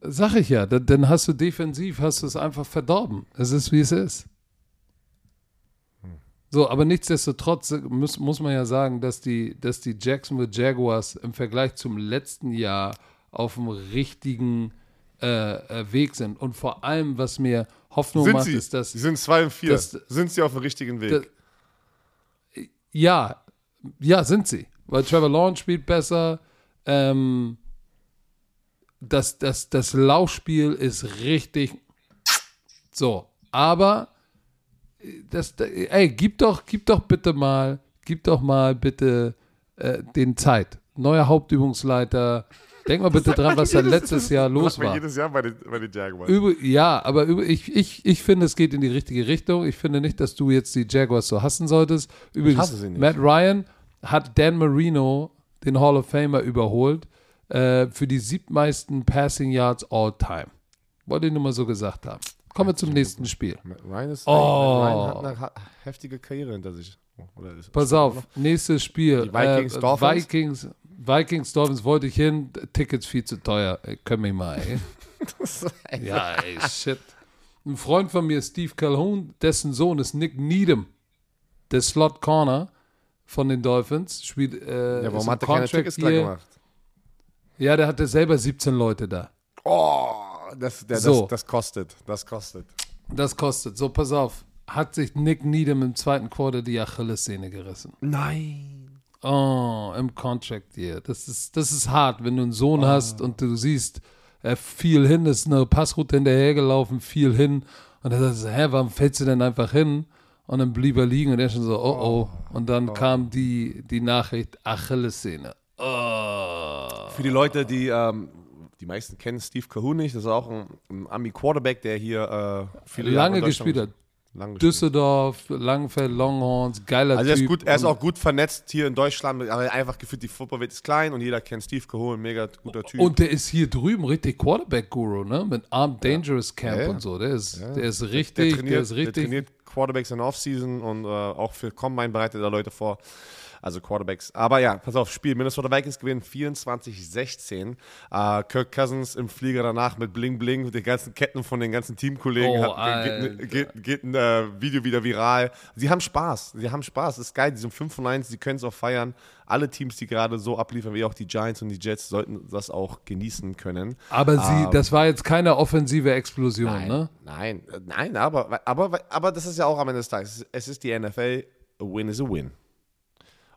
Sag ich ja, dann, hast du defensiv, hast du es einfach verdorben. Es ist, wie es ist. So, aber nichtsdestotrotz muss, muss man ja sagen, dass die, dass die Jacksonville Jaguars im Vergleich zum letzten Jahr auf dem richtigen äh, äh Weg sind. Und vor allem, was mir Hoffnung sind macht, sie? ist, dass. Sie sind 2 und 4. dass- sind sie auf dem richtigen Weg? Da- Ja, ja, sind sie. Weil Trevor Lawrence spielt besser. Ähm, das, das, das Laufspiel ist richtig so. Aber das, ey, gib doch, gib doch bitte mal, gib doch mal bitte äh, den Zeit. Neuer Hauptübungsleiter. Denk mal bitte dran, was da letztes Jahr los war. jedes Jahr bei den, bei den Jaguars. Über, ja, aber über, ich, ich, ich finde, es geht in die richtige Richtung. Ich finde nicht, dass du jetzt die Jaguars so hassen solltest. Übrigens, hasse sie nicht. Matt Ryan hat Dan Marino, den Hall of Famer, überholt äh, für die siebtmeisten Passing Yards all time. Wollte ich nur mal so gesagt haben. Kommen wir zum nächsten Spiel. Ryan, ist, Oh. Ryan hat eine heftige Karriere hinter sich. Ist- Pass auf, nächstes Spiel. Die Vikings, äh, Dolphins? Vikings, Vikings, Dolphins wollte ich hin. Tickets viel zu teuer. Ey, Können mich mal, ey. Ja, ey, shit. Ein Freund von mir, Steve Calhoun, dessen Sohn ist Nick Needham, der Slot Corner von den Dolphins. Spielt, äh, Ja, warum hat er keine Tickets Year. gemacht? Ja, der hatte selber 17 Leute da. Oh, das, der, So. das, das kostet. Das kostet. Das kostet. So, pass auf. Hat sich Nick Needham im zweiten Quarter die Achillessehne gerissen. Nein. Oh, im Contract Year. Das ist, das ist hart, wenn du einen Sohn Oh. hast und du siehst, er fiel hin, ist eine Passroute hinterhergelaufen, fiel hin. Und er sagt, hä, warum fällst du denn einfach hin? Und dann blieb er liegen und er schon so, oh oh. Und dann kam die, die Nachricht, Achillessehne. Oh. Für die Leute, die, ähm, die meisten kennen Steve Cahoon nicht, das ist auch ein, ein Ami-Quarterback, der hier äh, viele Jahre Lange Deutschland- gespielt hat. Gespielt. Düsseldorf, Langfeld, Longhorns, geiler Also er ist, Typ. gut, er ist auch gut wernetzt hier in Deutschland, aber einfach gefühlt, die Footballwelt ist klein und jeder kennt Steve Cahoon, mega guter Typ. Und der ist hier drüben richtig Quarterback-Guru, ne? Mit Armed Dangerous Camp Ja, ja. und so. Der ist, der ist der, richtig, trainiert, der ist der richtig. trainiert Quarterbacks in der Offseason und äh, auch für Combine bereitet er Leute vor. Also Quarterbacks. Aber ja, pass auf, Spiel. Minnesota Vikings gewinnen 24-16. Äh, Kirk Cousins im Flieger danach mit Bling Bling, mit den ganzen Ketten von den ganzen Teamkollegen. Oh, hat, geht, Alter. geht, geht ein äh, Video wieder viral. Sie haben Spaß. Sie haben Spaß. Das ist geil. Die sind 5 von 1. Sie können es auch feiern. Alle Teams, die gerade so abliefern, wie auch die Giants und die Jets, sollten das auch genießen können. Aber sie, das war jetzt keine offensive Explosion, Nein, ne? nein, äh, nein, aber, aber, aber das ist ja auch am Ende des Tages. Es ist die NFL, a win is a win.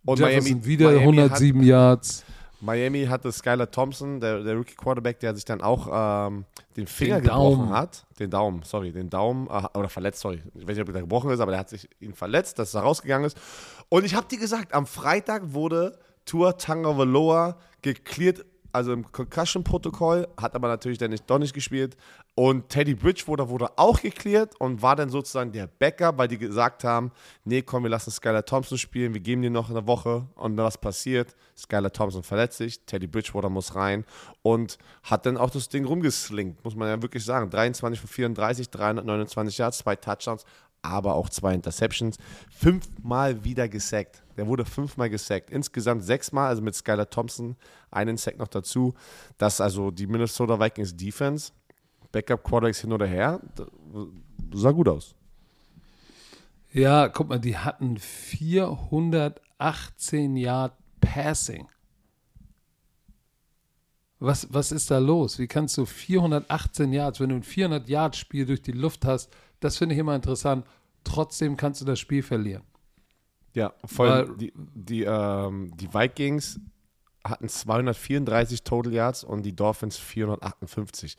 Und Jefferson wieder Miami 107 Yards. Hat, Miami hatte Skylar Thompson, der, der Rookie Quarterback, der sich dann auch ähm, den Finger Den gebrochen Daumen. hat. Den Daumen, sorry, den Daumen, äh, oder verletzt, sorry. Ich weiß nicht, ob er gebrochen ist, aber der hat sich ihn verletzt, dass er rausgegangen ist. Und ich habe dir gesagt, am Freitag wurde Tua Tagovailoa geklärt, also im Concussion-Protokoll, hat aber natürlich dann nicht, doch nicht gespielt. Und Teddy Bridgewater wurde auch geklärt und war dann sozusagen der Backup, weil die gesagt haben, nee, komm, wir lassen Skylar Thompson spielen, wir geben dir noch eine Woche. Und was passiert? Skylar Thompson verletzt sich, Teddy Bridgewater muss rein und hat dann auch das Ding rumgeslinkt, muss man ja wirklich sagen. 23 von 34, 329 Yards, zwei Touchdowns, aber auch zwei Interceptions. Fünfmal wieder gesackt. Der wurde fünfmal gesackt. Insgesamt sechsmal, also mit Skylar Thompson, einen Sack noch dazu. Das ist also die Minnesota Vikings Defense. Backup Quarterbacks hin oder her. Sah gut aus. Ja, guck mal, die hatten 418 Yard Passing. Was, was ist da los? Wie kannst du 418 Yards, wenn du ein 400 Yard Spiel durch die Luft hast, das finde ich immer interessant. Trotzdem kannst du das Spiel verlieren. Ja, vor Weil- allem die, die, ähm, die Vikings hatten 234 Total Yards und die Dolphins 458.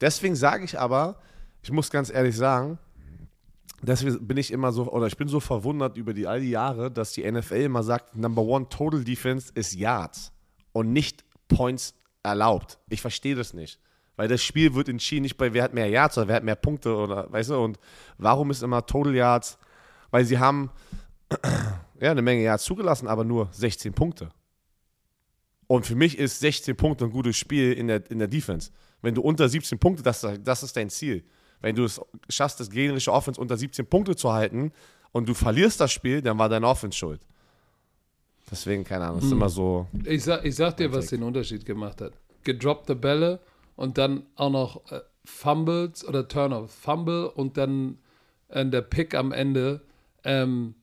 Deswegen sage ich aber, ich muss ganz ehrlich sagen, deswegen bin ich immer so, oder ich bin so verwundert über die all die Jahre, dass die NFL immer sagt, Number One Total Defense ist Yards und nicht Points erlaubt. Ich verstehe das nicht. Weil das Spiel wird entschieden nicht bei wer hat mehr Yards oder wer hat mehr Punkte oder weißt du, und warum ist immer Total Yards? Weil sie haben ja, eine Menge Yards zugelassen, aber nur 16 Punkte. Und für mich ist 16 Punkte ein gutes Spiel in der, in der Defense. Wenn du unter 17 Punkte, das, das ist dein Ziel. Wenn du es schaffst, das gegnerische Offense unter 17 Punkte zu halten und du verlierst das Spiel, dann war deine Offense schuld. Deswegen, keine Ahnung, ist immer so. Ich sag, ich sag dir, was den Unterschied gemacht hat. Gedroppte Bälle und dann auch noch äh, Fumbles oder Turnover. Fumble und dann äh, der Pick am Ende. Ähm,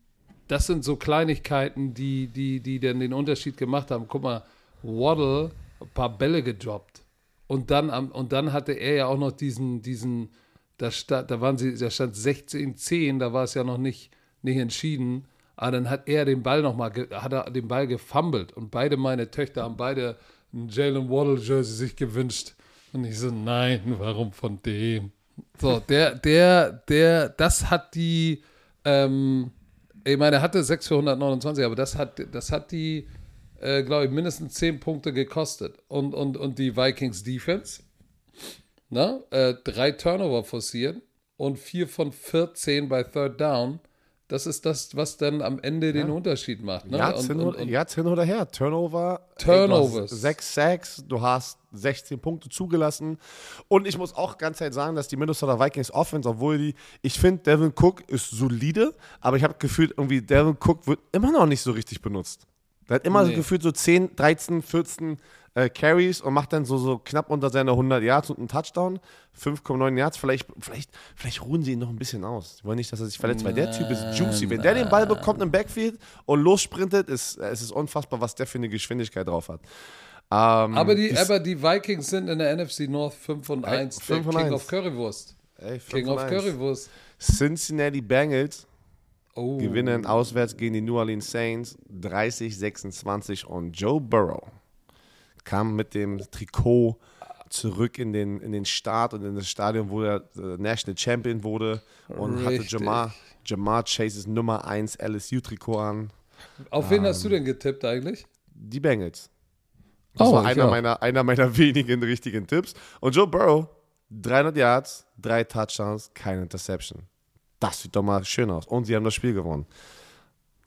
das sind so Kleinigkeiten, die, die, die dann den Unterschied gemacht haben. Guck mal, Waddle, ein paar Bälle gedroppt. Und dann, und dann hatte er ja auch noch diesen, diesen, da, sta, da waren sie, da stand 16-10, da war es ja noch nicht, nicht entschieden. Aber dann hat er den Ball nochmal, hat er den Ball gefummelt. Und beide meine Töchter haben beide ein Jalen Waddle-Jersey sich gewünscht. Und ich so, nein, warum von dem? So, der, der, der, das hat die, ähm, ich meine, er hatte 6 für 129, aber das hat, das hat die, äh, glaube ich, mindestens 10 Punkte gekostet. Und, und, und die Vikings Defense, ne, äh, drei Turnover forcieren und 4 von 14 bei Third Down. Das ist das, was dann am Ende den Unterschied macht. Ne? Ja, und, hin, und, oder, und, ja, hin oder her. Turnover. Turnovers. Sechs Sacks, du hast 16 Punkte zugelassen. Und ich muss auch ganz ehrlich sagen, dass die Minnesota Vikings Offense, obwohl die, ich finde, Devin Cook ist solide, aber ich habe gefühlt, irgendwie, Devin Cook wird immer noch nicht so richtig benutzt. Der hat immer Nee. so gefühlt so 10, 13, 14 äh, Carries und macht dann so, so knapp unter seine 100 Yards und einen Touchdown. 5,9 Yards. Vielleicht, vielleicht, vielleicht ruhen sie ihn noch ein bisschen aus. Die wollen nicht, dass er sich verletzt, weil der Typ ist juicy. Wenn der den Ball bekommt im Backfield und lossprintet, ist, es ist unfassbar, was der für eine Geschwindigkeit drauf hat. Ähm, aber, die, aber die Vikings sind in der NFC North 5 und 1. Der 5 und King 1. of Currywurst. ey, King of. Currywurst. Cincinnati Bengals Oh. gewinnen auswärts gegen die New Orleans Saints 30-26 und Joe Burrow kam mit dem Trikot zurück in den, in den Start und in das Stadion, wo er äh, National Champion wurde und hatte Richtig. Jamar, Jamar Chases Nummer 1 LSU-Trikot an. Auf wen hast du denn getippt eigentlich? Die Bengals. Das Oh, war einer auch. meiner, einer meiner wenigen richtigen Tipps. Und Joe Burrow, 300 Yards, drei Touchdowns, keine Interception. Das sieht doch mal schön aus. Und sie haben das Spiel gewonnen.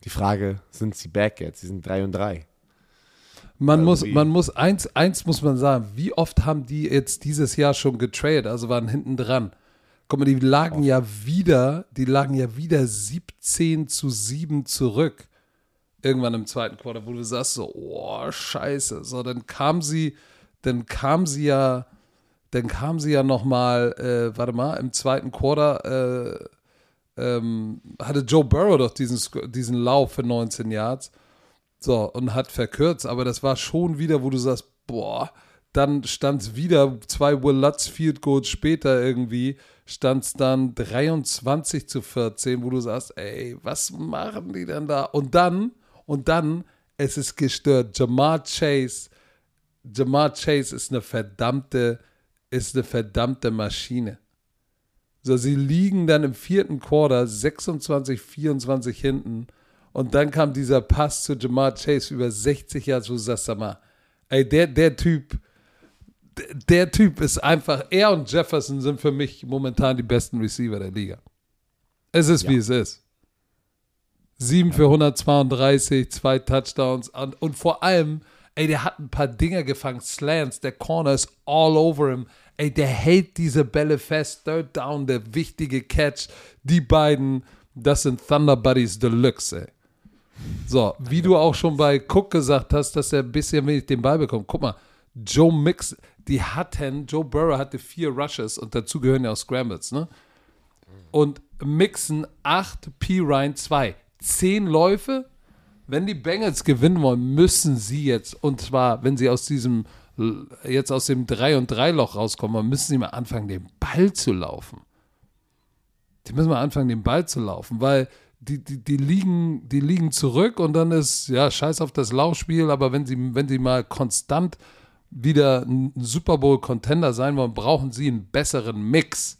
Die Frage, sind sie back jetzt? Sie sind 3 und 3. Man muss, Irgendwie. man muss, eins, eins muss man sagen, wie oft haben die jetzt dieses Jahr schon getradet, also waren hinten dran. Guck mal, die lagen ja wieder, die lagen ja wieder 17 zu 7 zurück. Irgendwann im zweiten Quarter, wo du sagst so, oh, scheiße. So, dann kam sie, dann kam sie ja, dann kam sie ja nochmal, äh, warte mal, im zweiten Quarter, äh, ähm, hatte Joe Burrow doch diesen, diesen Lauf für 19 Yards. So, und hat verkürzt, aber das war schon wieder, wo du sagst, boah, dann stand es wieder, zwei Will Lutz Field Goals später irgendwie, stand es dann 23 zu 14, wo du sagst, ey, was machen die denn da? Und dann, und dann, es ist gestört. Jamar Chase, Jamar Chase ist eine verdammte, ist eine verdammte Maschine. So, sie liegen dann im vierten Quarter 26, 24 hinten. Und dann kam dieser Pass zu Jamar Chase über 60 Jahre, sag mal, ey, der, der Typ, der, Typ ist einfach, er und Jefferson sind für mich momentan die besten Receiver der Liga. Es ist, wie es ist. 7 für 132, zwei Touchdowns und, und vor allem, ey, der hat ein paar Dinger gefangen, Slants, der Corner ist all over him. Ey, der hält diese Bälle fest, Third Down, der wichtige Catch. Die beiden, das sind Thunder Buddies Deluxe, ey. So, wie du auch schon bei Cook gesagt hast, dass er ein bisschen wenig den Ball bekommt. Guck mal, Joe Mix, die hatten, Joe Burrow hatte vier Rushes und dazu gehören ja auch Scrambles, ne? Und Mixen 8, P. Ryan 2. 10 Läufe. Wenn die Bengals gewinnen wollen, müssen sie jetzt, und zwar, wenn sie aus diesem, jetzt aus dem 3 und 3 Loch rauskommen, müssen sie mal anfangen, den Ball zu laufen. Die müssen mal anfangen, den Ball zu laufen, weil die, die, die, liegen, die liegen zurück und dann ist, ja, scheiß auf das Laufspiel, aber wenn sie, wenn sie mal konstant wieder ein Super Bowl-Contender sein wollen, brauchen sie einen besseren Mix.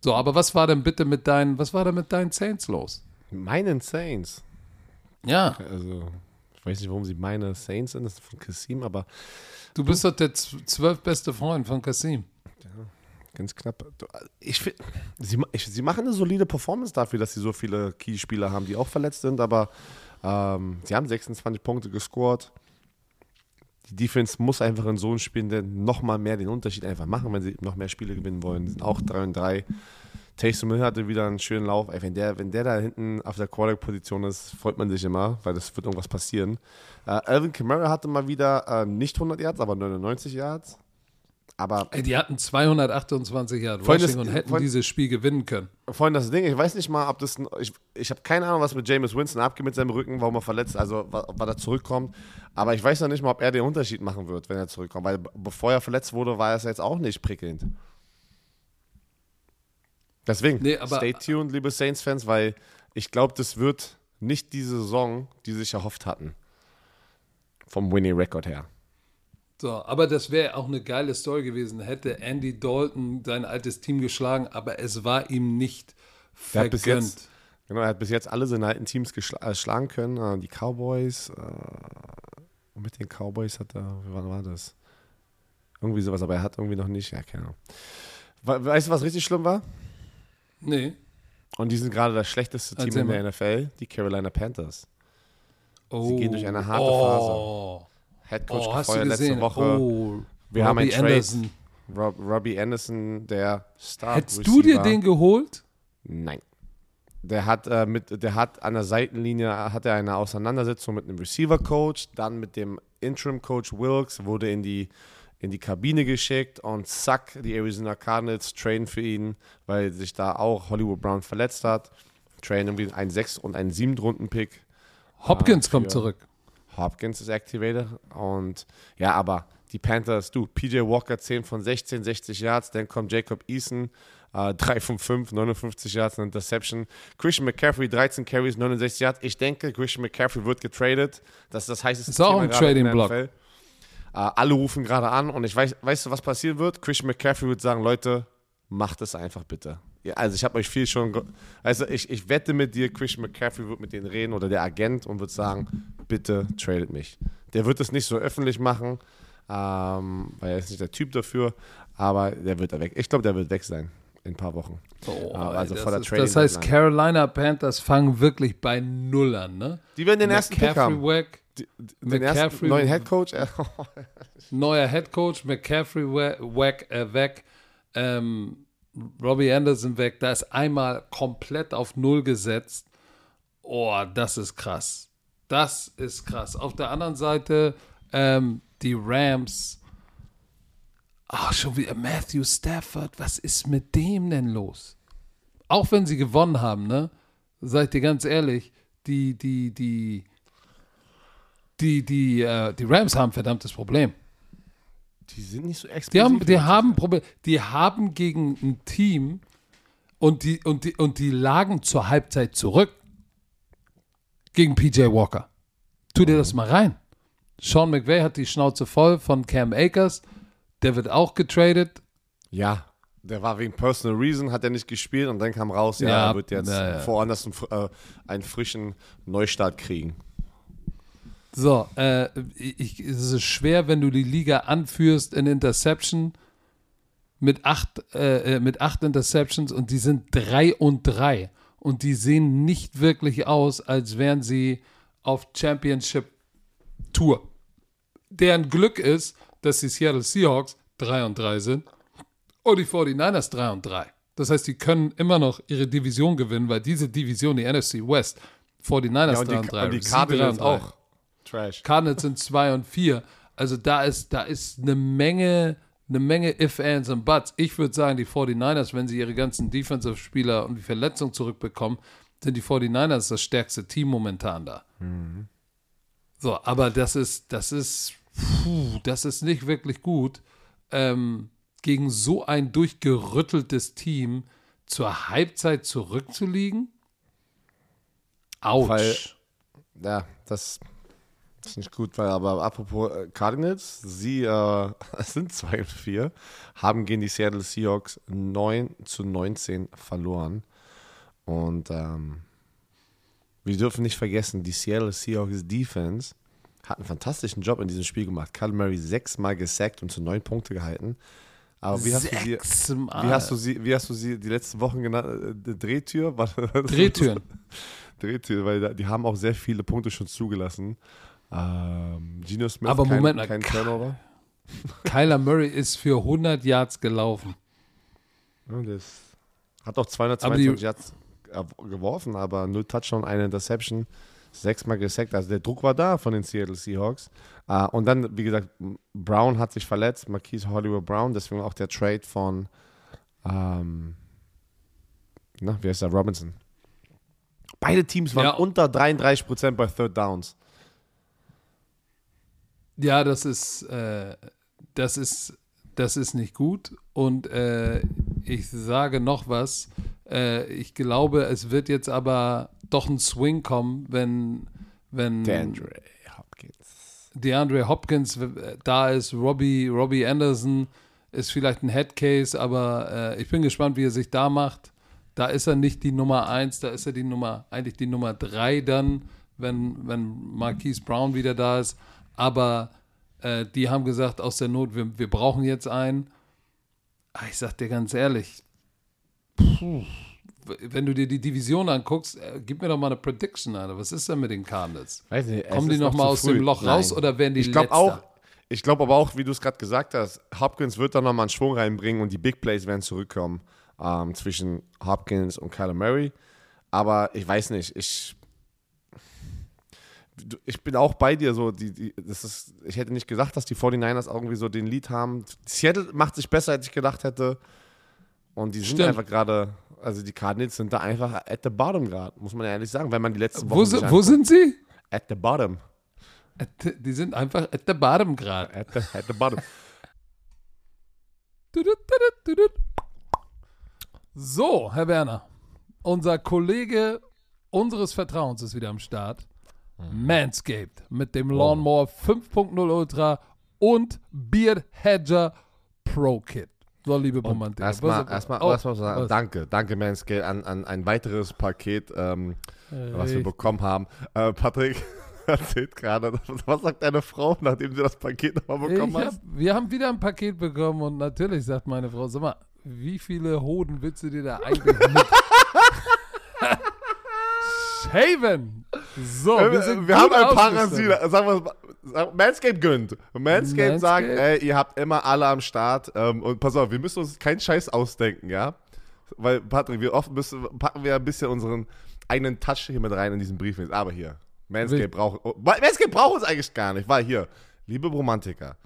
So, aber was war denn bitte mit deinen, was war denn mit deinen Saints los? Meinen Saints. Ja, Also, ich weiß nicht, warum sie meine Saints sind. Das ist von Kassim, aber du bist doch der zwölfbeste Freund von Kasim. ganz knapp. Ich, find- sie, ich, sie machen eine solide Performance dafür, dass sie so viele Key-Spieler haben, die auch verletzt sind, aber ähm, sie haben 26 Punkte gescored. Die Defense muss einfach in so einem Spiel noch mal mehr den Unterschied einfach machen, wenn sie noch mehr Spiele gewinnen wollen. Sie sind auch 3 und 3. Taysom Hill hatte wieder einen schönen Lauf. Ey, wenn, der, wenn der da hinten auf der Quarterback-Position ist, freut man sich immer, weil das wird irgendwas passieren. Äh, Alvin Kamara hatte mal wieder äh, nicht 100 Yards, aber 99 Yards. Aber Ey, die hatten 228 Yard Vorhin Rushing das- und hätten vorhin- dieses Spiel gewinnen können. vorhin das Ding, ich weiß nicht mal, ob das. Ich, ich habe keine Ahnung, was mit Jameis Winston abgeht mit seinem Rücken, warum er verletzt, also wann er zurückkommt. Aber ich weiß noch nicht mal, ob er den Unterschied machen wird, wenn er zurückkommt. Weil bevor er verletzt wurde, war es jetzt auch nicht prickelnd. Deswegen, Nee, stay tuned, liebe Saints-Fans, weil ich glaube, das wird nicht die Saison, die sie sich erhofft hatten. Vom Winning-Record her. So, aber das wäre auch eine geile Story gewesen, hätte Andy Dalton sein altes Team geschlagen, aber es war ihm nicht Der hat bis vergönnt. jetzt, genau, er hat bis jetzt alle seine alten Teams äh, schlagen können. Äh, die Cowboys, äh, und mit den Cowboys hat er, wie wann war das? Irgendwie sowas, aber er hat irgendwie noch nicht, ja, keine Ahnung. We weißt du, was richtig schlimm war? Nee. Und die sind gerade das schlechteste Team Erzähl in der mal. NFL, die Carolina Panthers. Oh. gehen durch eine harte oh. Head Coach Oh, hast du gefeuert letzte? Woche. Oh, Wir haben Robbie einen Trade. Anderson. Rob, Robbie Anderson, der Star Hättest du dir den geholt? Nein. Der hat, äh, mit, der hat an der Seitenlinie hat er eine Auseinandersetzung mit einem Receiver-Coach, dann mit dem Interim-Coach Wilkes, wurde in die, in die Kabine geschickt und zack, die Arizona Cardinals trainen für ihn, weil sich da auch Hollywood Brown verletzt hat. Trainen irgendwie einen 6- und einen 7-Runden-Pick. Hopkins Ah, kommt zurück. Hopkins ist activated und ja, aber die Panthers, du, PJ Walker 10 von 16, 60 Yards, dann kommt Jacob Eason, äh, 3 von 5, 59 Yards, eine Interception. Christian McCaffrey, 13 Carries, 69 Yards. Ich denke, Christian McCaffrey wird getradet. Das ist das heißeste Ist auch Thema ein gerade in der Trading-Block. Äh, alle rufen gerade an und ich weiß, weißt du, was passieren wird? Christian McCaffrey wird sagen, Leute, macht es einfach bitte. Ja, also ich habe euch viel schon, also ich, ich wette mit dir, Christian McCaffrey wird mit denen reden oder der Agent und wird sagen, bitte tradet mich. Der wird es nicht so öffentlich machen, ähm, weil er ist nicht der Typ dafür, aber der wird da weg. Ich glaube, der wird weg sein in ein paar Wochen. Oh, also ey, vor der das, ist, das heißt. Carolina Panthers fangen wirklich bei Null an, ne? Die werden den ersten Pick McCaffrey haben. weg, Die- Den ersten neuen Head Coach. neuer Head Coach, McCaffrey we- weg, äh, weg ähm, Robbie Anderson weg. Da ist einmal komplett auf Null gesetzt. Oh, das ist krass. Das ist krass. Auf der anderen Seite ähm, die Rams. Ach, schon wieder Matthew Stafford. Was ist mit dem denn los? Auch wenn sie gewonnen haben, ne? Seid ihr ganz ehrlich, die, die, die, die, die, äh, die Rams haben ein verdammtes Problem. die sind nicht so explosiv. Die haben, die haben Problem. Die haben gegen ein Team und die, und die, und die lagen zur Halbzeit zurück gegen PJ Walker. Tu dir das mal rein. Sean McVay hat die Schnauze voll von Cam Akers. Der wird auch getradet. Ja, der war wegen Personal Reason, hat er nicht gespielt und dann kam raus, ja, Ja, er wird jetzt ja, ja. einen, fr- äh, einen frischen Neustart kriegen. So, äh, ich, es ist schwer, wenn du die Liga anführst in Interception mit acht, äh, äh, mit acht Interceptions und die sind drei und drei. Und die sehen nicht wirklich aus, als wären sie auf Championship Tour. Deren Glück ist, dass die Seattle Seahawks 3 und 3 sind und die 49ers 3 und 3. Das heißt, die können immer noch ihre Division gewinnen, weil diese Division, die NFC West, 49ers Ja, und 3 die, und 3, und die Cardinals 3 und 3. auch. Trash. Cardinals sind 2 und 4. Also da ist, da ist eine Menge, eine Menge If, Ands und Buts. Ich würde sagen, die 49ers, wenn sie ihre ganzen Defensive-Spieler und die Verletzung zurückbekommen, sind die 49ers das stärkste Team momentan da. So, aber das ist, das ist, puh, das ist nicht wirklich gut, ähm, gegen so ein durchgerütteltes Team zur Halbzeit zurückzuliegen. Autsch. Weil- Ja, das ist nicht gut, weil aber apropos äh, Cardinals, sie äh, sind 2 und 4, haben gegen die Seattle Seahawks 9 zu 19 verloren. Und ähm, wir dürfen nicht vergessen, die Seattle Seahawks Defense hat einen fantastischen Job in diesem Spiel gemacht. Kyle Murray sechsmal gesackt und zu neun Punkte gehalten. Aber wie hast, du sie, wie, hast du sie, wie hast du sie die letzten Wochen genannt? Äh, Drehtür? Drehtüren. Drehtür, weil die haben auch sehr viele Punkte schon zugelassen. Ähm, Gino Smith, Aber kein, Moment kein Turnover. Kyler Murray ist für 100 Yards gelaufen. Ja, das Hat auch 222 Yards geworfen, aber null Touchdown, eine Interception, sechsmal gesackt. Also der Druck war da von den Seattle Seahawks. Uh, und dann, wie gesagt, Brown hat sich verletzt, Marquise Hollywood Brown, deswegen auch der Trade von, ähm, na, wie heißt der, Robinson. Beide Teams waren ja. unter 33% bei Third Downs. Ja, das ist, äh, das ist, das ist nicht gut. Und äh, ich sage noch was. Äh, ich glaube, es wird jetzt aber doch ein Swing kommen, wenn, wenn DeAndre Hopkins. DeAndre Hopkins da ist, Robbie, Robbie Anderson ist vielleicht ein Headcase, aber äh, ich bin gespannt, wie er sich da macht. Da ist er nicht die Nummer eins, da ist er die Nummer, eigentlich die Nummer drei dann, wenn, wenn Marquise Brown wieder da ist. Aber äh, die haben gesagt, aus der Not, wir, wir brauchen jetzt einen. Ah, ich sag dir ganz ehrlich, puh, wenn du dir die Division anguckst, äh, gib mir doch mal eine Prediction, Alter. Was ist denn mit den Cardinals? Weiß nicht, Kommen die noch mal aus früh. dem Loch Nein. raus oder werden die Ich glaube auch, ich glaube aber auch, wie du es gerade gesagt hast, Hopkins wird da noch mal einen Schwung reinbringen und die Big Plays werden zurückkommen ähm, zwischen Hopkins und Kyler Murray. Aber ich weiß nicht, ich ich bin auch bei dir so, die, die, das ist, ich hätte nicht gesagt, dass die 49ers irgendwie so den Lead haben. Seattle macht sich besser, als ich gedacht hätte. Und die sind Stimmt. einfach gerade, also die Cardinals sind da einfach at the bottom gerade, muss man ehrlich sagen, wenn man die letzten Wochen. Wo, wo sind sie? At the bottom. At the, die sind einfach at the bottom gerade. At the, at the bottom. so, Herr Werner, unser Kollege unseres Vertrauens ist wieder am Start. Mhm. Manscaped mit dem Lawnmower 5.0 Ultra und Beard Hedger Pro Kit. So, liebe Romantik. Erstmal, erstmal, oh, erstmal sagen, was? danke, danke Manscaped an, an ein weiteres Paket, ähm, was wir bekommen haben. Äh, Patrick erzählt gerade, was sagt deine Frau, nachdem sie das Paket nochmal bekommen hat? Wir haben wieder ein Paket bekommen und natürlich sagt meine Frau, sag mal, wie viele Hoden willst du dir da eigentlich mit? Shaven! So, wir, sind wir haben ein Parasit. Sagen wir Manscape gönnt. Manscape, Manscape sagt, ey, ihr habt immer alle am Start. Ähm, und pass auf, wir müssen uns keinen Scheiß ausdenken, ja? Weil, Patrick, wir oft müssen, packen wir ein bisschen unseren eigenen Touch hier mit rein in diesen Brief. Aber hier, Manscape braucht, oh, Manscape braucht uns eigentlich gar nicht, weil hier, liebe Romantiker,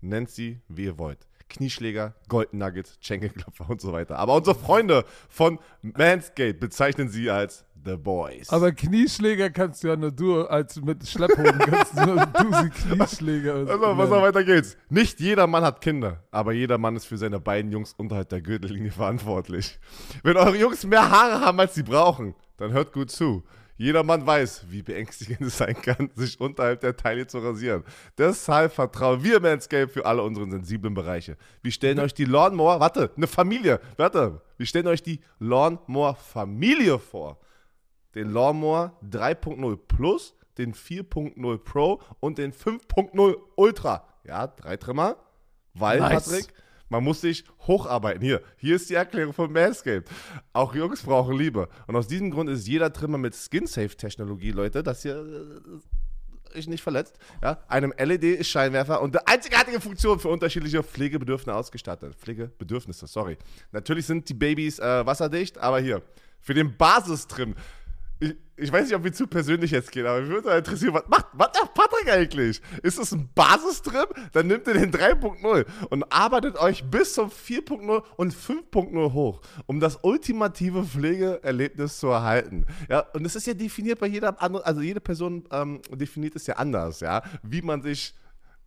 nennt sie, wie ihr wollt. Knieschläger, Golden Nuggets, Schenkelklopfer und so weiter. Aber unsere Freunde von Manscape bezeichnen sie als The Boys. Aber Knieschläger kannst du ja nur du als mit Schlepphoden kannst du nur du sie Knieschläger. Also, was auch weiter geht's. Nicht jeder Mann hat Kinder, aber jeder Mann ist für seine beiden Jungs unterhalb der Gürtellinie verantwortlich. Wenn eure Jungs mehr Haare haben, als sie brauchen, dann hört gut zu. Jeder Mann weiß, wie beängstigend es sein kann, sich unterhalb der Taille zu rasieren. Deshalb vertrauen wir Manscape für alle unsere sensiblen Bereiche. Wir stellen euch die Lawnmower, warte, eine Familie, warte, wir stellen euch die Lawnmower Familie vor. Den Lawnmower 3.0 Plus, den 4.0 Pro und den 5.0 Ultra. Ja, drei Trimmer, weil, nice. Patrick, man muss sich hocharbeiten. Hier, hier ist die Erklärung von Manscaped. Auch Jungs brauchen Liebe. Und aus diesem Grund ist jeder Trimmer mit Skin-Safe-Technologie, Leute, das hier äh, ist nicht verletzt, ja, einem LED-Scheinwerfer und eine einzigartige Funktion für unterschiedliche Pflegebedürfnisse ausgestattet. Pflegebedürfnisse, sorry. Natürlich sind die Babys äh, wasserdicht, aber hier, für den Basistrim ich, weiß nicht, ob wir zu persönlich jetzt gehen, aber mich würde interessieren, was macht, was macht Patrick eigentlich? Ist das ein Basistrim? Dann nimmt ihr den 3.0 und arbeitet euch bis zum 4.0 und 5.0 hoch, um das ultimative Pflegeerlebnis zu erhalten. Ja, und es ist ja definiert bei jeder anderen, also jede Person ähm, definiert es ja anders, ja, wie man sich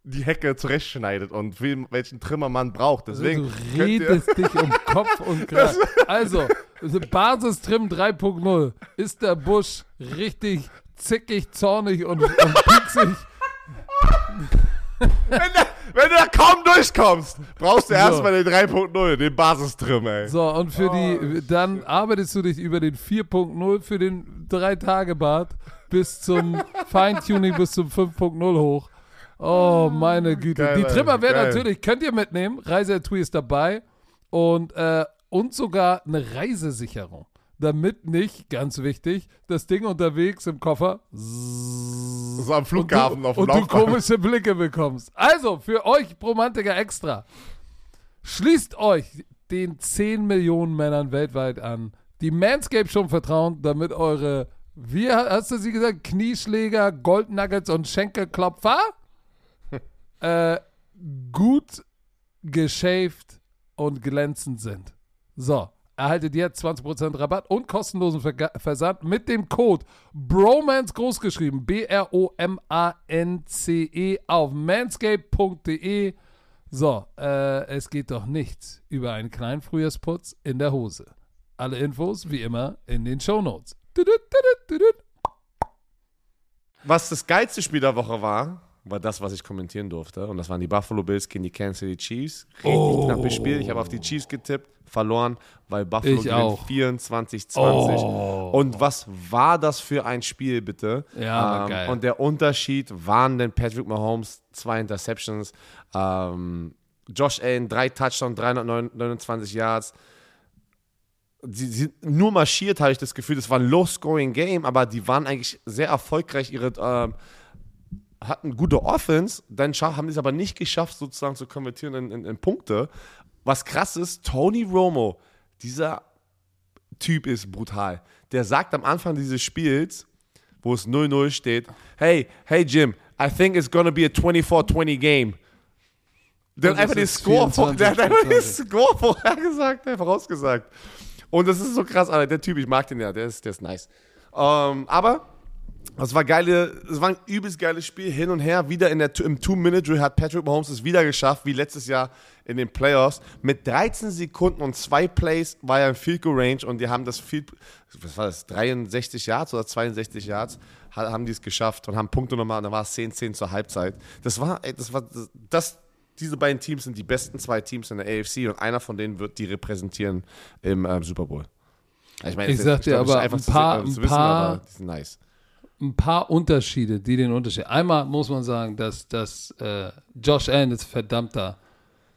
die Hecke zurechtschneidet und welchen Trimmer man braucht. Also Deswegen also du redest dich um Kopf und Kragen. Also, Basistrim 3.0 ist der Busch richtig zickig, zornig und, und pieksig. wenn, der, wenn, du da kaum durchkommst, brauchst du so. erstmal den 3.0, den Basistrim, ey. So, und für oh, die, dann arbeitest du dich über den 4.0 für den 3-Tage-Bad bis zum Feintuning bis zum 5.0 hoch. Oh, meine Güte. Geil, die Trimmer werden natürlich, könnt ihr mitnehmen. Reiseetui ist dabei. Und, äh, und sogar eine Reisesicherung. Damit nicht, ganz wichtig, das Ding unterwegs im Koffer. So am Flughafen auf dem Und du komische Blicke bekommst. Also, für euch Romantiker extra. Schließt euch den 10 Millionen Männern weltweit an, die Manscaped schon vertrauen, damit eure, wie hast du sie gesagt, Knieschläger, Goldnuggets und Schenkelklopfer äh, gut geschäft und glänzend sind. So, erhaltet jetzt 20% Rabatt und kostenlosen Ver Versand mit dem Code BROMANCE großgeschrieben, B-R-O-M-A-N-C-E auf manscape.de. So, äh, es geht doch nichts über einen kleinen Frühjahrsputz in der Hose. Alle Infos wie immer in den Shownotes. Was das geilste Spiel der Woche war, war das, was ich kommentieren durfte. Und das waren die Buffalo Bills gegen die Kansas City Chiefs. Richtig Oh. knappes Spiel. Ich habe auf die Chiefs getippt, verloren, weil Buffalo Ich gewinnt auch. 24-20. Oh. Und was war das für ein Spiel, bitte? Ja, war geil. Und der Unterschied waren denn Patrick Mahomes, zwei Interceptions, ähm, Josh Allen, drei Touchdowns, 329 Yards. Sie sind nur marschiert, habe ich das Gefühl. Das war ein Low-Scoring-Game, aber die waren eigentlich sehr erfolgreich. Ihre ähm, hatten gute Offense, dann haben die es aber nicht geschafft, sozusagen zu konvertieren in, in, in Punkte. Was krass ist, Tony Romo, dieser Typ ist brutal. Der sagt am Anfang dieses Spiels, wo es 0-0 steht, hey, hey Jim, I think it's gonna be a 24-20 game. Der hat einfach den Score, vor, der hat einfach den 24. Score vorhergesagt, der vorausgesagt. Und das ist so krass, Alter, der Typ, ich mag den ja, der ist, der ist nice. Ähm, aber es war geile, es war ein übelst geiles Spiel hin und her. Wieder in der, im Two-Minute-Drill hat Patrick Mahomes es wieder geschafft, wie letztes Jahr in den Playoffs. Mit 13 Sekunden und zwei Plays war er im Field Goal Range und die haben das Field, was war das, 63 Yards oder 62 Yards, ha- haben die es geschafft und haben Punkte nochmal und dann war es 10-10 zur Halbzeit. Das war, ey, das war, das, das, diese beiden Teams sind die besten zwei Teams in der AFC und einer von denen wird die repräsentieren im ähm, Super Bowl. Ich, meine, Ich das- sag dir glaub, das ist aber, einfach ein zu- paar- ein wissen, paar- aber die sind nice. Ein paar Unterschiede, die den Unterschied. Einmal muss man sagen, dass, dass äh, Josh Allen ist verdammter,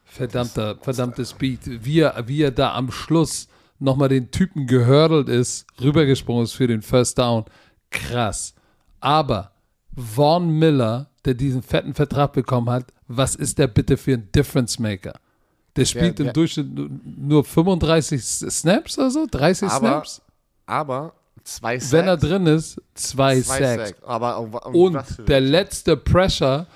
verdammter, verdammter Speed. Wie er, wie er da am Schluss nochmal den Typen gehördelt ist, rübergesprungen ist für den First Down. Krass. Aber Vaughn Miller, der diesen fetten Vertrag bekommen hat, was ist der bitte für ein Difference Maker? Der spielt der- im Durchschnitt nur- nur 35 Snaps oder so, 30 Aber, Snaps. aber zwei Sacks. Wenn er drin ist, zwei, zwei Sacks. Sacks. Aber um, um Und der letzte Pressure,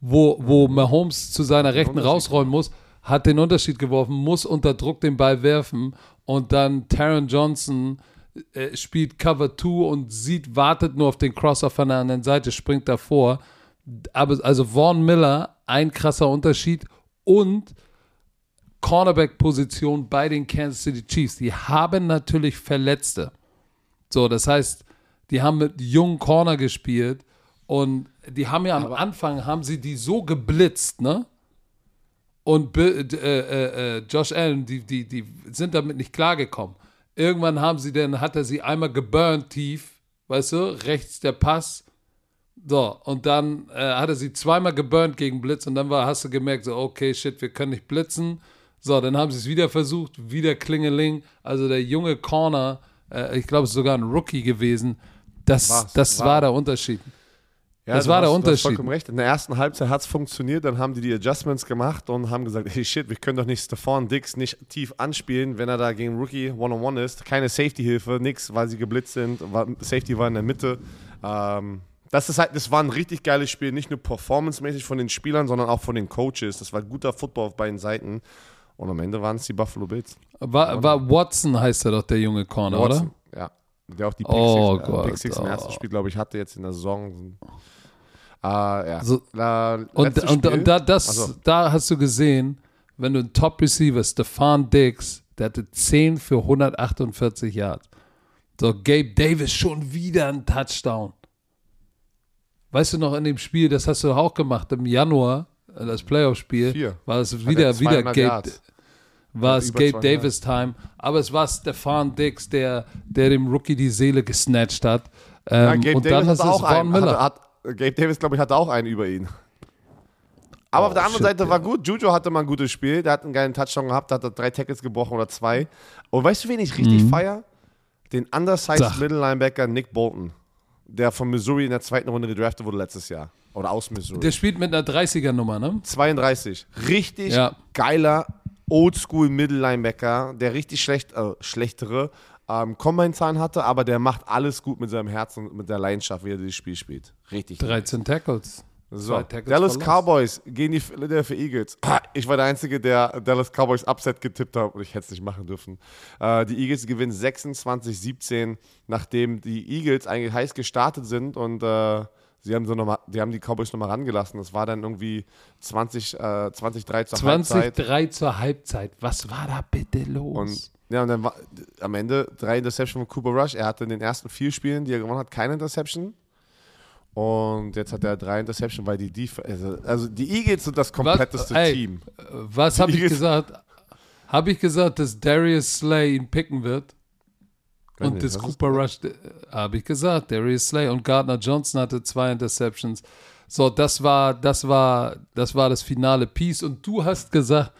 wo, wo Mahomes zu seiner Rechten rausrollen muss, hat den Unterschied geworfen, muss unter Druck den Ball werfen und dann Taron Johnson äh, spielt Cover 2 und sieht, wartet nur auf den Crosser von der anderen Seite, springt davor. Aber also Vaughn Miller, ein krasser Unterschied und Cornerback-Position bei den Kansas City Chiefs. Die haben natürlich Verletzte. So, das heißt, die haben mit jungen Corner gespielt und die haben ja am Anfang, haben sie die so geblitzt, ne? Und Bill, äh, äh, äh, Josh Allen, die, die, die sind damit nicht klargekommen. Irgendwann haben sie dann, hat er sie einmal geburnt tief, weißt du, rechts der Pass. So, und dann äh, hat er sie zweimal geburnt gegen Blitz und dann war, hast du gemerkt, so, okay, shit, wir können nicht blitzen. So, dann haben sie es wieder versucht, wieder Klingeling. Also der junge Corner, äh, ich glaube, es ist sogar ein Rookie gewesen. Das, War's, das war. war der Unterschied. Ja, das du war der hast- Du Unterschied. hast vollkommen recht. In der ersten Halbzeit hat es funktioniert, dann haben die die Adjustments gemacht und haben gesagt, hey shit, wir können doch nicht Stephon Dix nicht tief anspielen, wenn er da gegen Rookie One-on-One ist. Keine Safety-Hilfe, nix, weil sie geblitzt sind. Safety war in der Mitte. Ähm, das, ist halt, das war ein richtig geiles Spiel, nicht nur performancemäßig von den Spielern, sondern auch von den Coaches. Das war guter Football auf beiden Seiten. Und am Ende waren es die Buffalo Bills. War, war Watson heißt er doch, der junge Corner, Watson, oder? Ja. Der auch die Pick Oh Six, äh, Gott, Pick Six im oh. ersten Spiel, glaube ich, hatte jetzt in der Saison. Äh, ja. So- La- Und, und, und da, das, Also, da hast du gesehen, wenn du einen Top-Receiver, Stefan Diggs, der hatte 10 für 148 Yards. So, Gabe Davis schon wieder ein Touchdown. Weißt du noch in dem Spiel, das hast du auch gemacht im Januar, äh, das Playoff-Spiel, war es wieder, er wieder 200 Gabe, Yards. war es Gabe 200. Davis Time, aber es war Stefan Diggs, der, der dem Rookie die Seele gesnatcht hat. ja, Ähm, Gabe und dann Davis hast du auch Von einen. Miller. Hat, hat, Gabe Davis, glaube ich, hatte auch einen über ihn. Aber Oh, auf der anderen shit, Seite ja. war gut. Juju hatte mal ein gutes Spiel. Der hat einen geilen Touchdown gehabt. Da hat er drei Tackles gebrochen oder zwei. Und weißt du, wen ich richtig feier? Den undersized Mhm. Middle Linebacker Nick Bolton, der von Missouri in der zweiten Runde gedraftet wurde letztes Jahr. Oder aus Missouri. Der spielt mit einer 30er-Nummer, ne? 32. Richtig Ja. geiler Oldschool Middle-Linebacker, der richtig schlecht, äh, schlechtere ähm, Combine-Zahlen hatte, aber der macht alles gut mit seinem Herzen und mit der Leidenschaft, wie er dieses Spiel spielt. Richtig. 13 Tackles. So, Dallas. Cowboys gegen die Philadelphia Eagles. Ich war der Einzige, der Dallas Cowboys Upset getippt hat und ich hätte es nicht machen dürfen. Äh, die Eagles gewinnen 26-17, nachdem die Eagles eigentlich heiß gestartet sind und äh, sie haben, so noch mal, die haben die Cowboys nochmal rangelassen. Das war dann irgendwie 20, äh, 20-3 zur Halbzeit. 20-3 zur Halbzeit. Was war da bitte los? Und ja, und dann war am Ende drei Interception von Cooper Rush. Er hatte in den ersten vier Spielen, die er gewonnen hat, keine Interception. Und jetzt hat er drei Interception, weil die Def also, also die Eagles sind das kompletteste ey, Team. Was habe ich gesagt? Habe ich gesagt, dass Darius Slay ihn picken wird? Und nicht, das was Cooper Rush, äh, habe ich gesagt, Darius Slay und Gardner Johnson hatte zwei Interceptions. So, das war, das war, das war das finale Piece. Und du hast gesagt,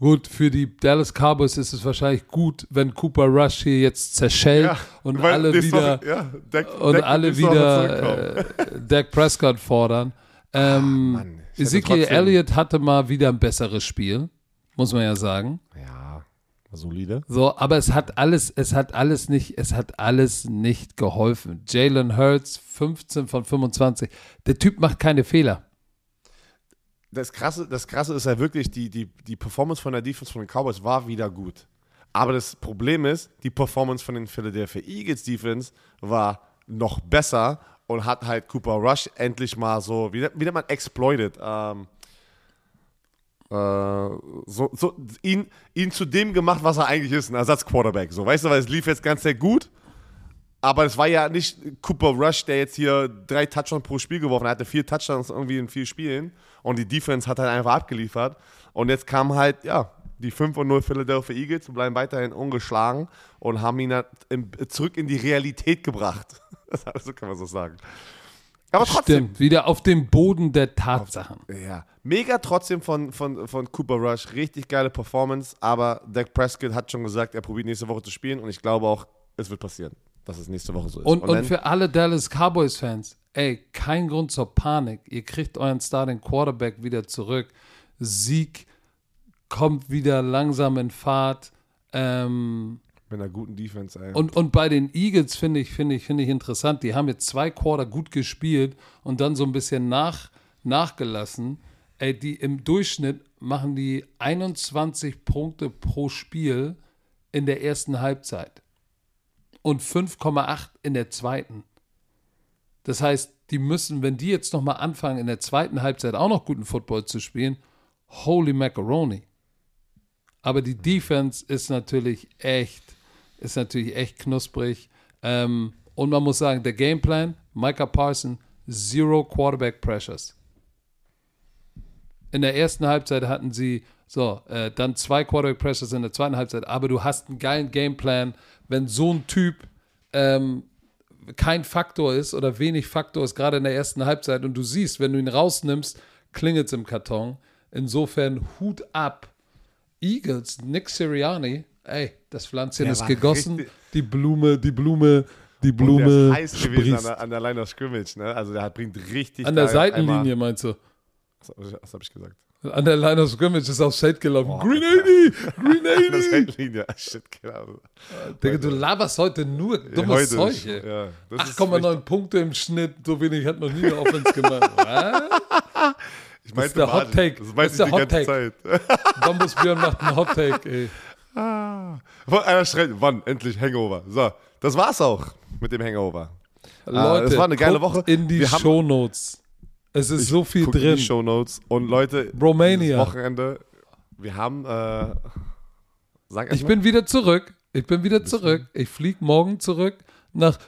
gut, für die Dallas Cowboys ist es wahrscheinlich gut, wenn Cooper Rush hier jetzt zerschellt und weil alle wieder Woche- ja, Dak- und Dak alle wieder äh, Dak Prescott fordern. Ähm, Mann, ich hätte Ezekiel Elliott hatte mal wieder ein besseres Spiel, muss man ja sagen. Ja, solide. So, aber es hat alles, es hat alles nicht, es hat alles nicht geholfen. Jalen Hurts, 15 von 25. Der Typ macht keine Fehler. Das Krasse, das Krasse ist ja wirklich, die, die, die Performance von der Defense von den Cowboys war wieder gut. Aber das Problem ist, die Performance von den Philadelphia Eagles Defense war noch besser und hat halt Cooper Rush endlich mal so, wie, wie nennt man exploited, ähm, äh, so, so ihn, ihn zu dem gemacht, was er eigentlich ist, ein Ersatzquarterback. So, weißt du, weil es lief jetzt ganz sehr gut. Aber es war ja nicht Cooper Rush, der jetzt hier drei Touchdowns pro Spiel geworfen hat. Er hatte vier Touchdowns irgendwie in vier Spielen. Und die Defense hat halt einfach abgeliefert. Und jetzt kam halt, ja, die 5 und 0 Philadelphia Eagles und bleiben weiterhin ungeschlagen und haben ihn halt zurück in die Realität gebracht. so kann man so sagen. Aber trotzdem, Stimmt, wieder auf dem Boden der Tatsachen. ja, mega trotzdem von, von, von Cooper Rush. Richtig geile Performance. Aber Dak Prescott hat schon gesagt, er probiert nächste Woche zu spielen. Und ich glaube auch, es wird passieren, dass es nächste Woche so ist. Und, und, dann- für alle Dallas Cowboys-Fans, ey, kein Grund zur Panik. Ihr kriegt euren Starting Quarterback wieder zurück. Sieg kommt wieder langsam in Fahrt. Ähm, mit einer guten Defense, ey. und, und bei den Eagles finde ich, finde ich, finde ich interessant. Die haben jetzt zwei Quarter gut gespielt und dann so ein bisschen nach, nachgelassen. Ey, die im Durchschnitt machen die 21 Punkte pro Spiel in der ersten Halbzeit und 5,8 in der zweiten. Das heißt, die müssen, wenn die jetzt nochmal anfangen, in der zweiten Halbzeit auch noch guten Football zu spielen, holy macaroni. Aber die Defense ist natürlich echt, ist natürlich echt knusprig. Ähm, und man muss sagen, der Gameplan, Micah Parson, zero Quarterback Pressures. In der ersten Halbzeit hatten sie so, äh, dann zwei Quarterback Pressures in der zweiten Halbzeit, aber du hast einen geilen Gameplan, wenn so ein Typ ähm, kein Faktor ist oder wenig Faktor ist, gerade in der ersten Halbzeit und du siehst, wenn du ihn rausnimmst, klingelt es im Karton. Insofern Hut ab. Eagles, Nick Sirianni, ey, das Pflänzchen Der ist gegossen, die Blume, die Blume, die Und Blume der ist heiß gewesen an sprießt. der, an der Line of Scrimmage, ne? Also der hat, bringt richtig An der Seitenlinie, meinst du? Was, was habe ich gesagt? An der Line of Scrimmage ist aufs Feld gelaufen. Green 80! Green An der 80! Seitenlinie. Shit, genau. Digga, du laberst heute nur dummes heute Zeug. ist- ja, das ist 8,9 Punkte im Schnitt, so wenig hat noch nie eine Offense gemacht. Ich ist meinte der Hot. Take. Das Das ist ich der die Hot ganze Zeit. Bambus Björn macht einen Hot Take, ey. Wo- Einer schreit, wann? Endlich Hangover. So, das war's auch mit dem Hangover. Leute, es war eine geile Woche. in die haben- Shownotes. Es ist so viel drin. die Shownotes. Und Leute, Romania. Wochenende, wir haben, äh, sag Ich mal. bin wieder zurück. Ich bin wieder zurück. Ich fliege morgen zurück nach.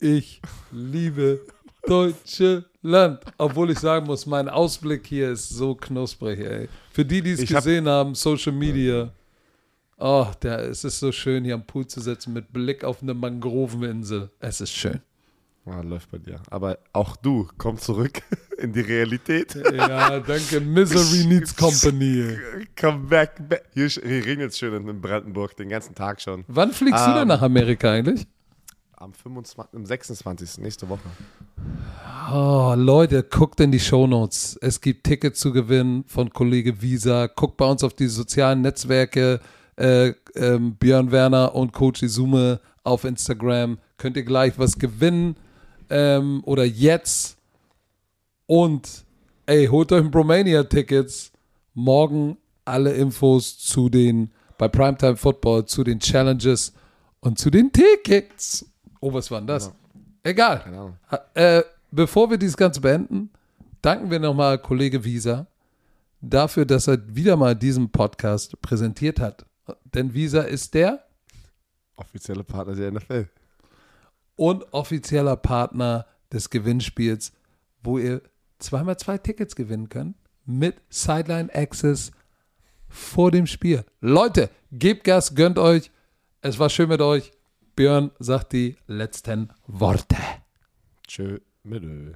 Ich liebe deutsche Land. Obwohl ich sagen muss, mein Ausblick hier ist so knusprig, ey. Für die, die es Ich hab- gesehen haben, Social Media. Oh, der, es ist so schön, hier am Pool zu sitzen mit Blick auf eine Mangroveninsel. Es ist schön. Ah, läuft bei dir. Aber auch du, komm zurück in die Realität. Ja, danke. Misery needs company. Come back. back. Hier, hier regnet es schön in Brandenburg, den ganzen Tag schon. Wann fliegst du Ähm, denn nach Amerika eigentlich? Am 25, am 26. nächste Woche. Oh, Leute, guckt in die Shownotes. Es gibt Tickets zu gewinnen von Kollege Visa. Guckt bei uns auf die sozialen Netzwerke. Äh, ähm, Björn Werner und Coach Izume auf Instagram. Könnt ihr gleich was gewinnen. Ähm, oder jetzt. Und, ey, holt euch ein Bromania-Tickets. Morgen alle Infos zu den, bei Primetime Football, zu den Challenges und zu den Tickets. Oh, was war denn das? Egal. Keine Ahnung. Äh, bevor wir dieses Ganze beenden, danken wir nochmal Kollege Visa dafür, dass er wieder mal diesen Podcast präsentiert hat. Denn Visa ist der Offizielle Partner der NFL. Und offizieller Partner des Gewinnspiels, wo ihr zweimal zwei Tickets gewinnen könnt mit Sideline Access vor dem Spiel. Leute, gebt Gas, gönnt euch. Es war schön mit euch. Björn sagt die letzten Worte. Tschö, mit Ö.